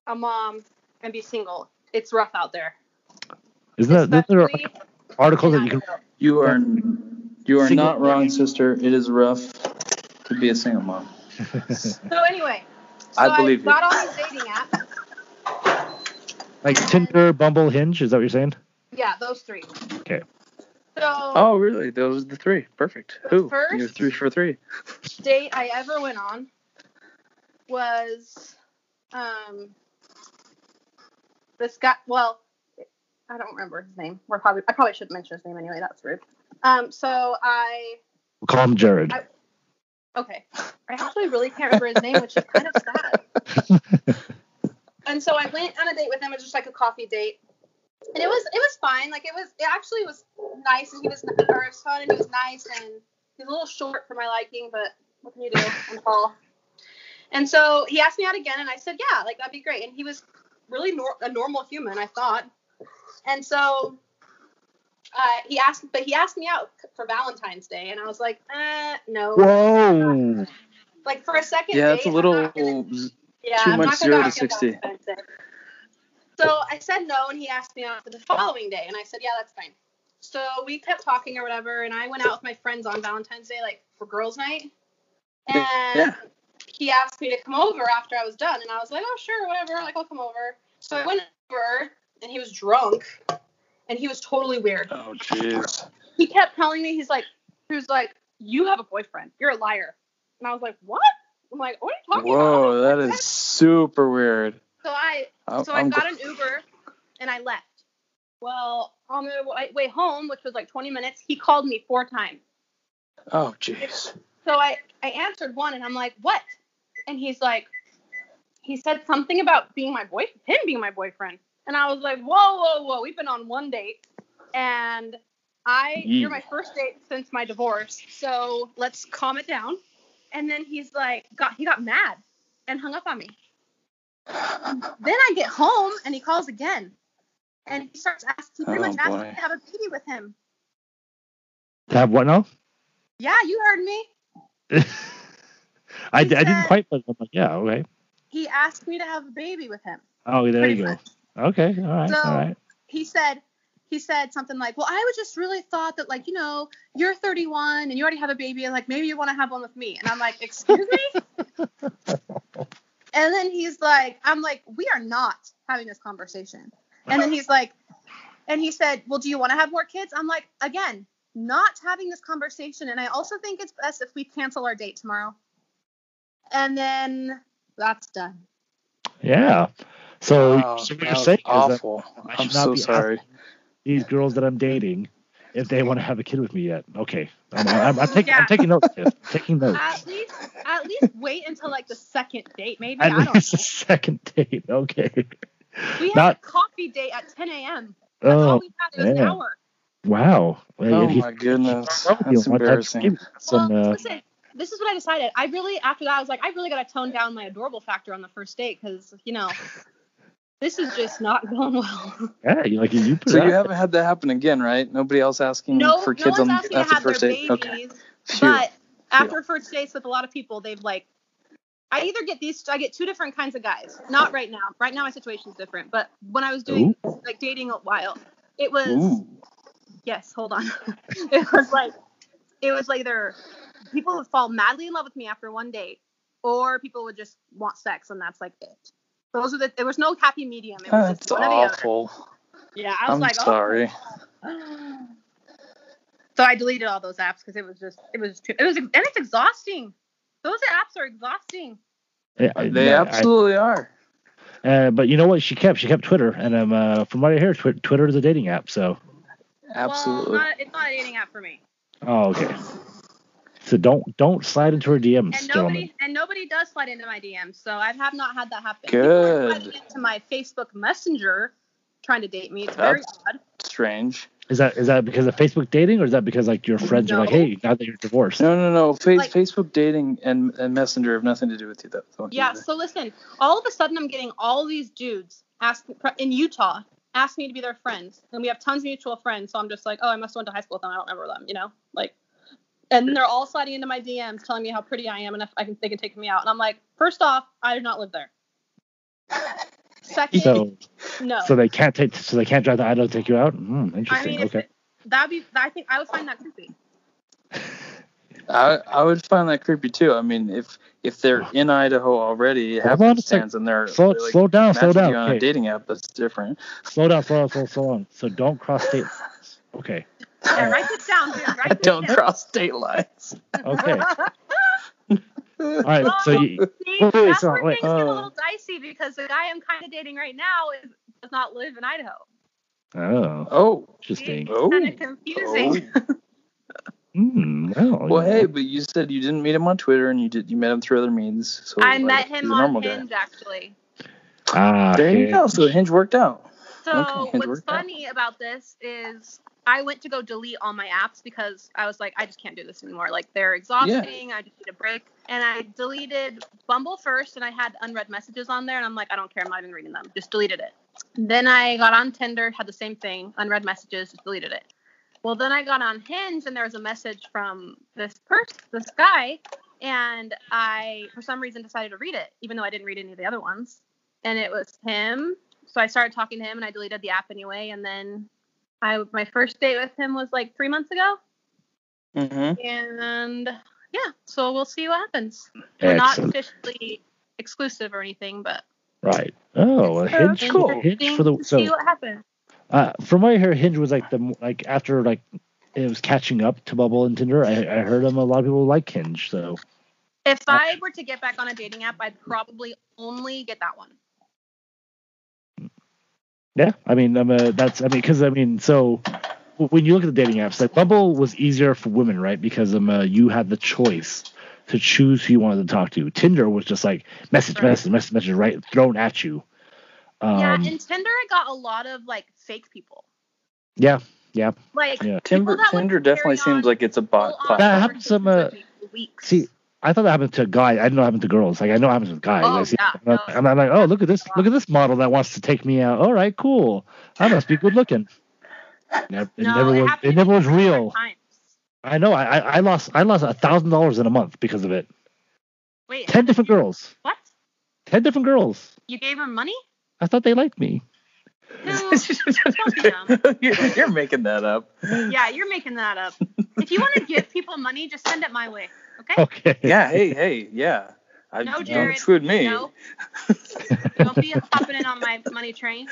a mom, and be single. It's rough out there. Isn't that isn't there an Especially article that you can? Idaho. You are you are Single- not wrong, sister. It is rough to be a single mom. So anyway, so I believe you. got on these dating apps. Like Tinder, Bumble, Hinge? Is that what you're saying? Yeah, those three. Okay. So Oh, really? Those are the three. Perfect. Who? First- You're three for three. date I ever went on was um this guy well I don't remember his name. We're probably I probably should mention his name anyway, that's rude. Um so I We'll call him Jared. I- okay. I actually really can't remember his name, which is kind of sad. So I went on a date with him, it was just like a coffee date. And it was it was fine. Like it was it actually was nice and he was or it was fun and he was nice and he's a little short for my liking, but what can you do? I'm tall. And so he asked me out again and I said, Yeah, like that'd be great. And he was really nor- a normal human, I thought. And so uh, he asked but he asked me out for Valentine's Day and I was like, uh no. Whoa. Like for a second Yeah, it's a little gonna- yeah, too I'm zero to 60. So I said no, and he asked me out for the following day, and I said, yeah, that's fine. So we kept talking or whatever, and I went out with my friends on Valentine's Day, like for girls' night. And Yeah. he asked me to come over after I was done, and I was like, oh sure, whatever, like I'll come over. So I went over, and he was drunk, and he was totally weird. Oh, jeez. He kept telling me, he's like, he was like, you have a boyfriend, you're a liar, and I was like, what? I'm like, what are you talking about? Whoa, that is super weird. So I I'm, so I got an Uber and I left. Well, on the way home, which was like 20 minutes, he called me four times. Oh, jeez. So I I answered one and I'm like, "What?" And he's like he said something about being my boy him being my boyfriend. And I was like, "Whoa, whoa, whoa. We've been on one date and I you're my first date since my divorce. So, let's calm it down." And then he's like got he got mad and hung up on me. Then I get home and he calls again. And he starts asking, he pretty Oh, much asked me to have a baby with him. To have what now? Yeah, you heard me. I, He I didn't quite, but I'm like, yeah, okay. He asked me to have a baby with him. Oh, there you go. much. Okay, all right, So- all right. He said, he said something like, "Well, I was just really thought that like, you know, you're 31 and you already have a baby, and like maybe you want to have one with me." And I'm like, "Excuse me?" and then he's like, "I'm like, we are not having this conversation." And then he's like, and he said, "Well, do you want to have more kids?" I'm like, again, not having this conversation, and I also think it's best if we cancel our date tomorrow. And then that's done. Yeah. So, Oh, so what you're was saying is that awful. I I'm not so be sorry. These girls that I'm dating, if they want to have a kid with me yet, okay. I'm, I'm, I'm taking, Yeah. I'm taking notes. Tiff. I'm taking notes. At least, at least wait until like the second date, maybe. I At don't least know. a second date. Okay. We had Not- a coffee date at 10 a.m. That's all Oh, we had. It was an hour. wow. Well, Oh he- my goodness. That's wants to embarrassing. some, well, uh, listen, this is what I decided. I really, after that, I was like, I really got to tone down my adorable factor on the first date because, you know, this is just not going well. yeah, you like you put So you haven't had that happen again, right? Nobody else asking no, for no kids one's on asking to after have their first date. babies, Okay. Phew. but after first dates with a lot of people, they've like, I either get these, I get two different kinds of guys. Not right now. Right now, my situation's different. But when I was doing like dating a while, it was. Ooh. yes hold on it was like it was like either people would fall madly in love with me after one date or people would just want sex and that's like it those are the there was no happy medium it was That's just one or the other yeah i was I'm like sorry. oh. so i deleted all those apps because it was just it was too, it was and it's exhausting those apps are exhausting Yeah, They yeah, I- absolutely are. Uh, but you know what? She kept she kept Twitter, and um, uh, from what I hear, Twi- Twitter is a dating app. So, Absolutely. well not, it's not a dating app for me oh, okay. So don't don't slide into her DMs, and nobody and nobody does slide into my DMs, so I have not had that happen. Good. People are sliding into my Facebook Messenger trying to date me. It's very odd. Strange. Is that is that because of Facebook dating, or is that because like your friends are like, hey, now that you're divorced? No, no, no. Fa- Like- Facebook dating and, and Messenger have nothing to do with you. That Yeah. either. So listen, all of a sudden I'm getting all these dudes ask in Utah ask me to be their friends, and we have tons of mutual friends. So I'm just like, oh, I must have went to high school with them. I don't remember them. You know, like and they're all sliding into my DMs telling me how pretty I am and if I can they can take me out. And I'm like, first off, I do not live there. Second, So no. so they can't take so they can't drive the Idaho to take you out. Hmm, I interesting. mean, okay. it, that'd be I think I would find that creepy. I I would find that creepy too. I mean, if if they're in Idaho already, Hold have on the a stands and they're Slow- like, slow down, slow matching down. You on Okay. a dating app, that's different. Slow down, slow down, slow, slow down. So don't cross state. Okay. Yeah, write this down, dude. Write this Don't down. cross state lines. Okay. All right. So you, See, Wait, wait, that's so- where wait. things get a Uh. little dicey because the guy I'm kind of dating right now is, does not live in Idaho. oh, Oh. interesting. Oh. Kind of confusing. Hmm. Well, Well, you hey, but you said you didn't meet him on Twitter and you did you met him through other means. So I like, met him on Hinge guy. actually. Ah, There you go. So Hinge worked out. So Okay, Hinge what's worked out. funny about this is I went to go delete all my apps because I was like, I just can't do this anymore. Like they're exhausting. I just need a break. And I deleted Bumble first, and I had unread messages on there, and I'm like, I don't care. I'm not even reading them. Just deleted it. Then I got on Tinder, had the same thing, unread messages, just deleted it. Well, then I got on Hinge, and there was a message from this person, this guy, and I, for some reason, decided to read it, even though I didn't read any of the other ones. And it was him. So I started talking to him, and I deleted the app anyway. And then I, my first date with him was like three months ago, Mm-hmm. and yeah. So we'll see what happens. We're not officially exclusive or anything, but Right. Oh, a hinge, cool. hinge for the so see what happens. uh, from what I hear, Hinge was like the like after like it was catching up to Bumble and Tinder. I, I heard them a lot of people like Hinge. So If I were to get back on a dating app, I'd probably only get that one. Yeah, I mean, I'm a, that's I mean, because I mean, so when you look at the dating apps, like Bumble was easier for women, right? Because um, uh, you had the choice to choose who you wanted to talk to. Tinder was just like message, Right. message, message, message, right, thrown at you. Um, yeah, and Tinder I got a lot of like fake people. yeah, yeah. Like Yeah. Tinder, people that would Tinder definitely seems like it's a bot platform. That happens some, uh, conversations with me for weeks. See, I thought that happened to guys. I didn't know it happened to girls. Like I know it happens with guys. Oh, I see, yeah, I'm, no. I'm like, oh, look at this, look at this model that wants to take me out. All right, cool. I must be good looking. Never, it no, never was. It never was real. times. I know. I, I I lost I lost a thousand dollars in a month because of it. Wait, Ten different girls. what? Ten different girls. You gave her money? I thought they liked me. Dude, you're, you're making that up. yeah, you're making that up. If you want to give people money, just send it my way. Okay? Okay. Yeah. Hey. Hey. Yeah. I, No, don't Jared. me. No. Don't be hopping in on my money train.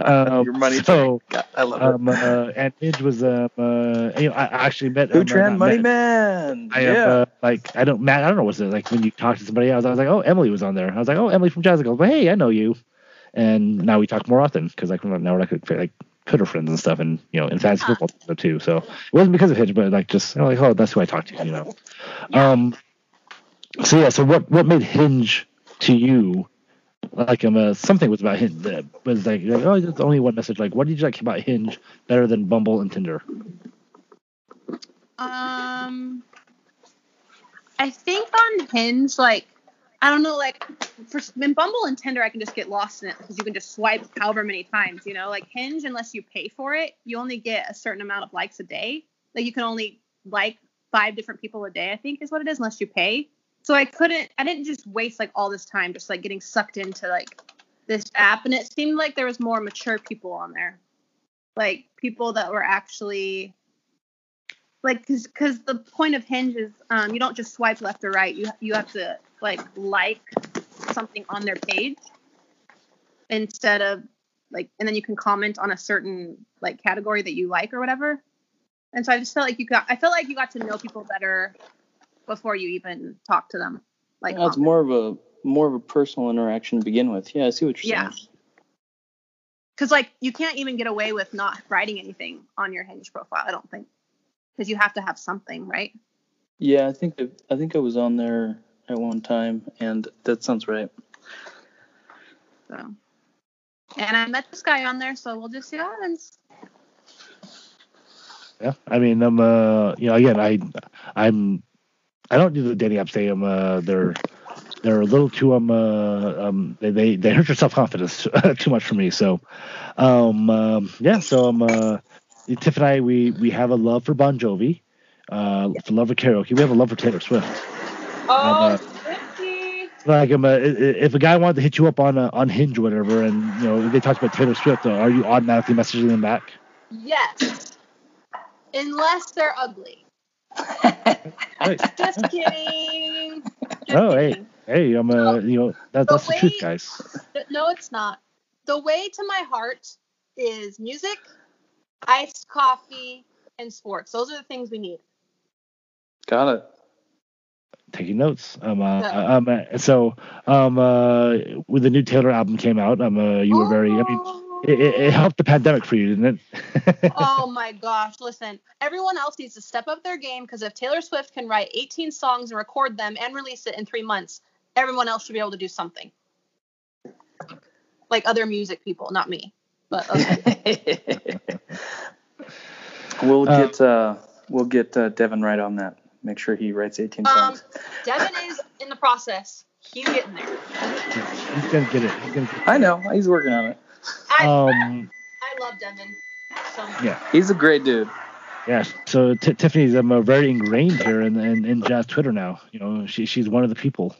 Um, Your money. So God, I love um uh, and Midge was um uh you know I I actually met it. um, uh, Money met- Man. I yeah. am uh, like I don't Matt I don't know what's it like when you talk to somebody else I was like oh Emily was on there I was like oh Emily from Jazz Girls but hey I know you and now we talk more often because like now we're like like Twitter friends and stuff and you know in fantasy Huh. football too so it wasn't because of Hinge but like just I'm like oh that's who I talk to you know. Um so yeah so what what made Hinge to you like um uh, something was about Hinge that was like, like oh there's only one message like what did you like about Hinge better than Bumble and Tinder? Um, I think on Hinge, like, I don't know, like, for in Bumble and Tinder, I can just get lost in it because you can just swipe however many times, you know. Like Hinge, unless you pay for it, you only get a certain amount of likes a day. Like you can only like five different people a day, I think is what it is, unless you pay. So I couldn't, I didn't just waste like all this time just like getting sucked into like this app, and it seemed like there was more mature people on there, like people that were actually like because because the point of hinge is um, you don't just swipe left or right you you have to like like something on their page instead of like and then you can comment on a certain like category that you like or whatever and so i just felt like you got i felt like you got to know people better before you even talk to them like Well, it's more of a more of a personal interaction to begin with. Yeah, I see what you're Yeah. saying. because like you can't even get away with not writing anything on your hinge profile i don't think because you have to have something right Yeah, I think I, I think I was on there at one time, and that sounds right. So, and I met this guy on there, so we'll just see what happens. Yeah, I mean, I'm uh, you know, again, I, I'm, I don't do the dating apps. They um, uh, they're, they're a little too um, uh, um, they they, they hurt your self confidence too much for me. So, um, um, yeah, so um, uh, Tiff and I, we we have a love for Bon Jovi. uh, for love of karaoke. We have a love for Taylor Swift. Oh, uh, Like, um, uh, i- i- if a guy wanted to hit you up on uh, on Hinge or whatever, and you know they talked about Taylor Swift, uh, are you automatically messaging them back? Yes. Unless they're ugly. Right. Just kidding. Just Oh, hey. kidding. Hey, I'm a you know that, The that's the truth, guys. Th- No, it's not. The way to my heart is music, iced coffee, and sports. Those are the things we need. Got it. Taking notes. Um, uh, Yeah. um, uh, so um, uh, when the new Taylor album came out, um, uh, you were very. I mean, it, it, it helped the pandemic for you, didn't it? oh my gosh, listen. Everyone else needs to step up their game because if Taylor Swift can write 18 songs and record them and release it in three months, everyone else should be able to do something. Like other music people, not me. But okay. we'll Uh, get uh, we'll get uh, Devin right on that. Make sure he writes 18 um, songs. Devin is in the process. He's getting there. He's gonna get it. He's gonna get I know he's working on it. I, Um, I love Devin so yeah, He's a great dude. yeah. So T- Tiffany's um, uh, very ingrained here in, in in jazz Twitter now. You know, she she's one of the people.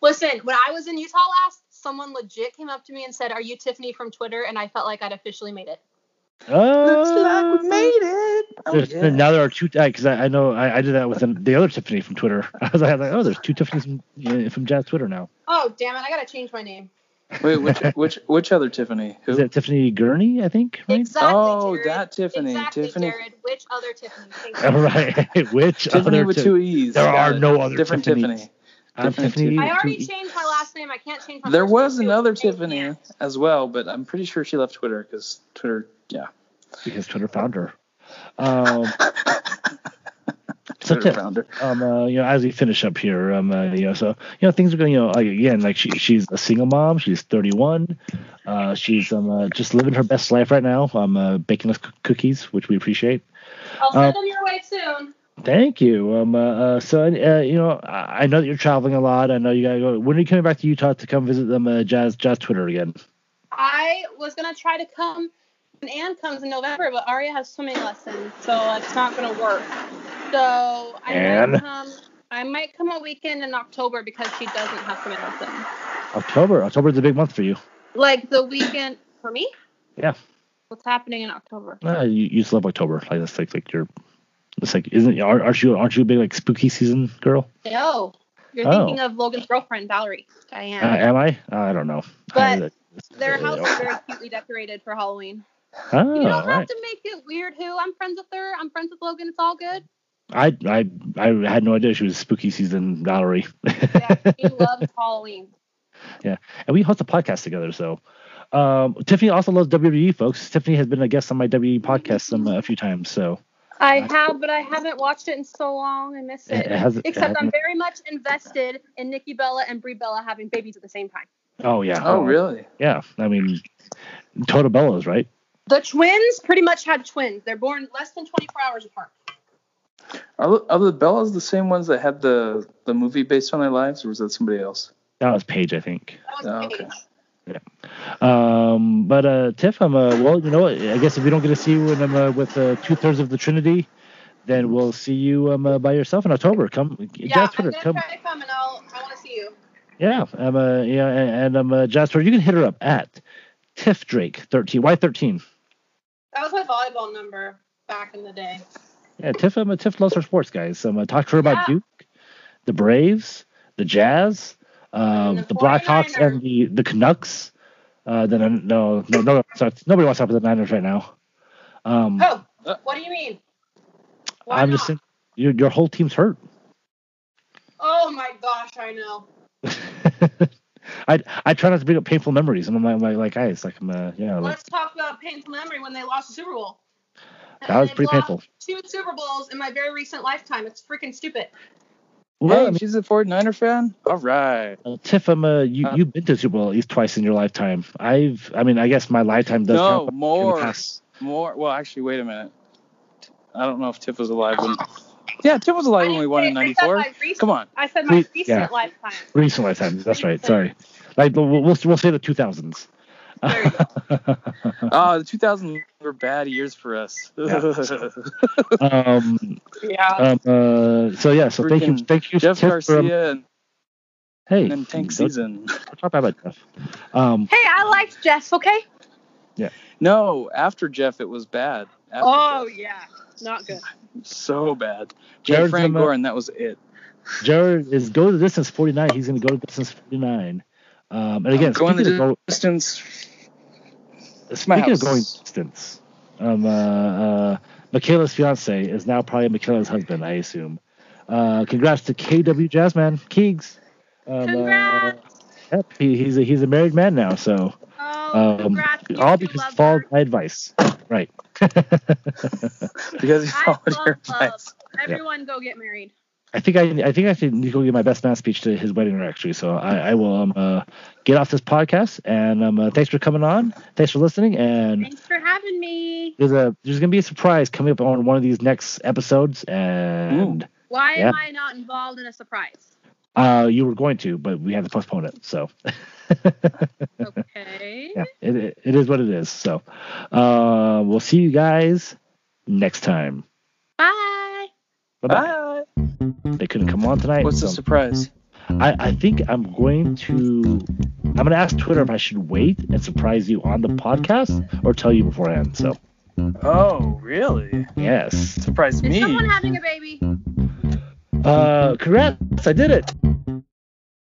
Listen, when I was in Utah last, someone legit came up to me and said, "Are you Tiffany from Twitter?" And I felt like I'd officially made it. Uh, it. Oh, there's- yeah. Now there are two because I, I know I, I did that with the, the other Tiffany from Twitter. I was like, oh, there's two Tiffany's from, uh, from Jazz Twitter now. Oh damn it! I gotta change my name. Wait, which which which other Tiffany? Who? Is it Tiffany Gurney? I think. Right? Exactly. Oh, Jared. that Tiffany. Exactly, Tiffany. Jared. Which other Tiffany? All right. Which Tiffany other with Ti- two E's. There are no other different Tiffany's. Tiffany. I'm Tiffany. Tiffany. I already changed my last name. I can't change my name. There first was name, another I Tiffany can't. as well, but I'm pretty sure she left Twitter because Twitter. Yeah. because Twitter found her. Um, so Twitter Tiff, found her. um, uh, you know, as we finish up here, um, uh, you know, so you know, things are going, you know, like again, like she, she's a single mom. She's 31. Uh, she's um, uh, just living her best life right now. Um, uh, baking us c- cookies, which we appreciate. I'll send Uh, them your way soon. Thank you. Um, uh, uh, so, uh, you know, I, I know that you're traveling a lot. I know you gotta go. When are you coming back to Utah to come visit them, uh, Jazz, Jazz Twitter again? I was gonna try to come when Anne comes in November, but Aria has swimming lessons, so it's not gonna work. So I Anne? might come. I might come a weekend in October because she doesn't have swimming lessons. October. October is a big month for you. Like the weekend for me. Yeah. What's happening in October? Uh, you, you just love October. Like that's like like you're. It's like isn't aren't aren't you aren't you a big like spooky season girl? No, you're Oh. thinking of Logan's girlfriend, Valerie. Diane. Uh, am I? Uh, I don't know. But Their house is very cutely decorated for Halloween. Oh, You don't have right. to make it weird. Who? I'm friends with her. I'm friends with Logan. It's all good. I I I had no idea she was spooky season Valerie. Yeah, he loves Halloween. Yeah, and we host a podcast together. So, um, Tiffany also loves WWE, folks. Tiffany has been a guest on my WWE podcast some a few times. So I have, but I haven't watched it in so long. I miss it, it. it has. it Except I'm very much invested in Nikki Bella and Brie Bella having babies at the same time. oh yeah. Oh, really? Yeah. I mean, Total Bellas, right? The twins pretty much had twins. They're born less than 24 hours apart. Are, the- are the Bellas the same ones that had the the movie based on their lives, or was that somebody else? That was Paige, I think. That was Oh, Paige. okay. Um, but uh, Tiff, I'm uh, well, you know what? I guess if we don't get to see you when I'm uh, with uh, two thirds of the Trinity, then we'll see you um, uh, by yourself in October. Come, Yeah, Jazz I'm gonna come. try to come and I'll. I want to see you. Yeah, I'm uh, yeah, and, I'm uh, Jazz Twitter. You can hit her up at Tiff Drake 13. Why 13? That was my volleyball number back in the day. Yeah, Tiff. I'm um, a Tiff loves her sports, guys. Um, uh, talk to her about Yeah. Duke, the Braves, the Jazz, um, the the Blackhawks, 49ers. and the the Canucks. Uh, then uh, no, no, no, sorry, nobody wants to talk about the Niners right now. Um, Oh, what do you mean? Why I'm not? just saying, your your whole team's hurt. Oh my gosh, I know. I I try not to bring up painful memories, and I'm like like, like guys, like I'm uh, yeah, like Let's talk about a painful memory when they lost the Super Bowl. that was pretty painful. Two Super Bowls in my very recent lifetime. It's freaking stupid. Well, hey, I mean, she's a 49er fan. All right. uh, Tiff, I'm uh, you Uh, you've been to Super Bowl at least twice in your lifetime. I've I mean I guess my lifetime does No, count. but more. past- More. Well, actually, wait a minute. I don't know if Tiff was alive when. Yeah, Tiff was alive when we won in '94. Come on. I said my Re- recent yeah. lifetime. Recent lifetime. That's right. Sorry. Like we'll we'll, we'll say the 2000s. There you Oh, the 2000s were bad years for us. um, Yeah. um, uh, so yeah, so thank you, thank you, Jeff Tiff, for, um, Garcia and, hey, and Tank don't- Season. don't talk bad about Jeff. Um, Hey, I liked Jeff. Okay. Yeah. No, after Jeff, it was bad. After Oh Jeff. yeah, not good. so bad. Jared's Frank the Gore, and that was it. Jared is go the distance 49. He's going to go to distance 49. Um, and again, I'm going speaking, the of, go, distance. It's my speaking of going distance, um, uh, uh, Michaela's fiance is now probably Michaela's husband, I assume. Uh, congrats to KW Jazzman Keegs. Um, Congrats. Uh, yep, he, he's a he's a married man now, so Oh, um, congrats. you all two because he followed her. my advice. Right. because he followed love your love. advice. Everyone go get married. I think I I think I should need to go give my best man speech to his wedding actually. So I, I will um uh, get off this podcast and um uh, thanks for coming on. Thanks for listening and Thanks for having me. there's a there's gonna be a surprise coming up on one of these next episodes and Why Yeah. am I not involved in a surprise? uh you were going to but we had to postpone it so Okay. yeah it, it, it is what it is so uh we'll see you guys next time Bye. bye bye Bye. They couldn't come on tonight What's so the surprise? I, I think I'm going to I'm gonna ask Twitter if I should wait and surprise you on the podcast or tell you beforehand. So Oh, really? yes. Surprised Is me. someone having a baby? Uh congrats, I did it.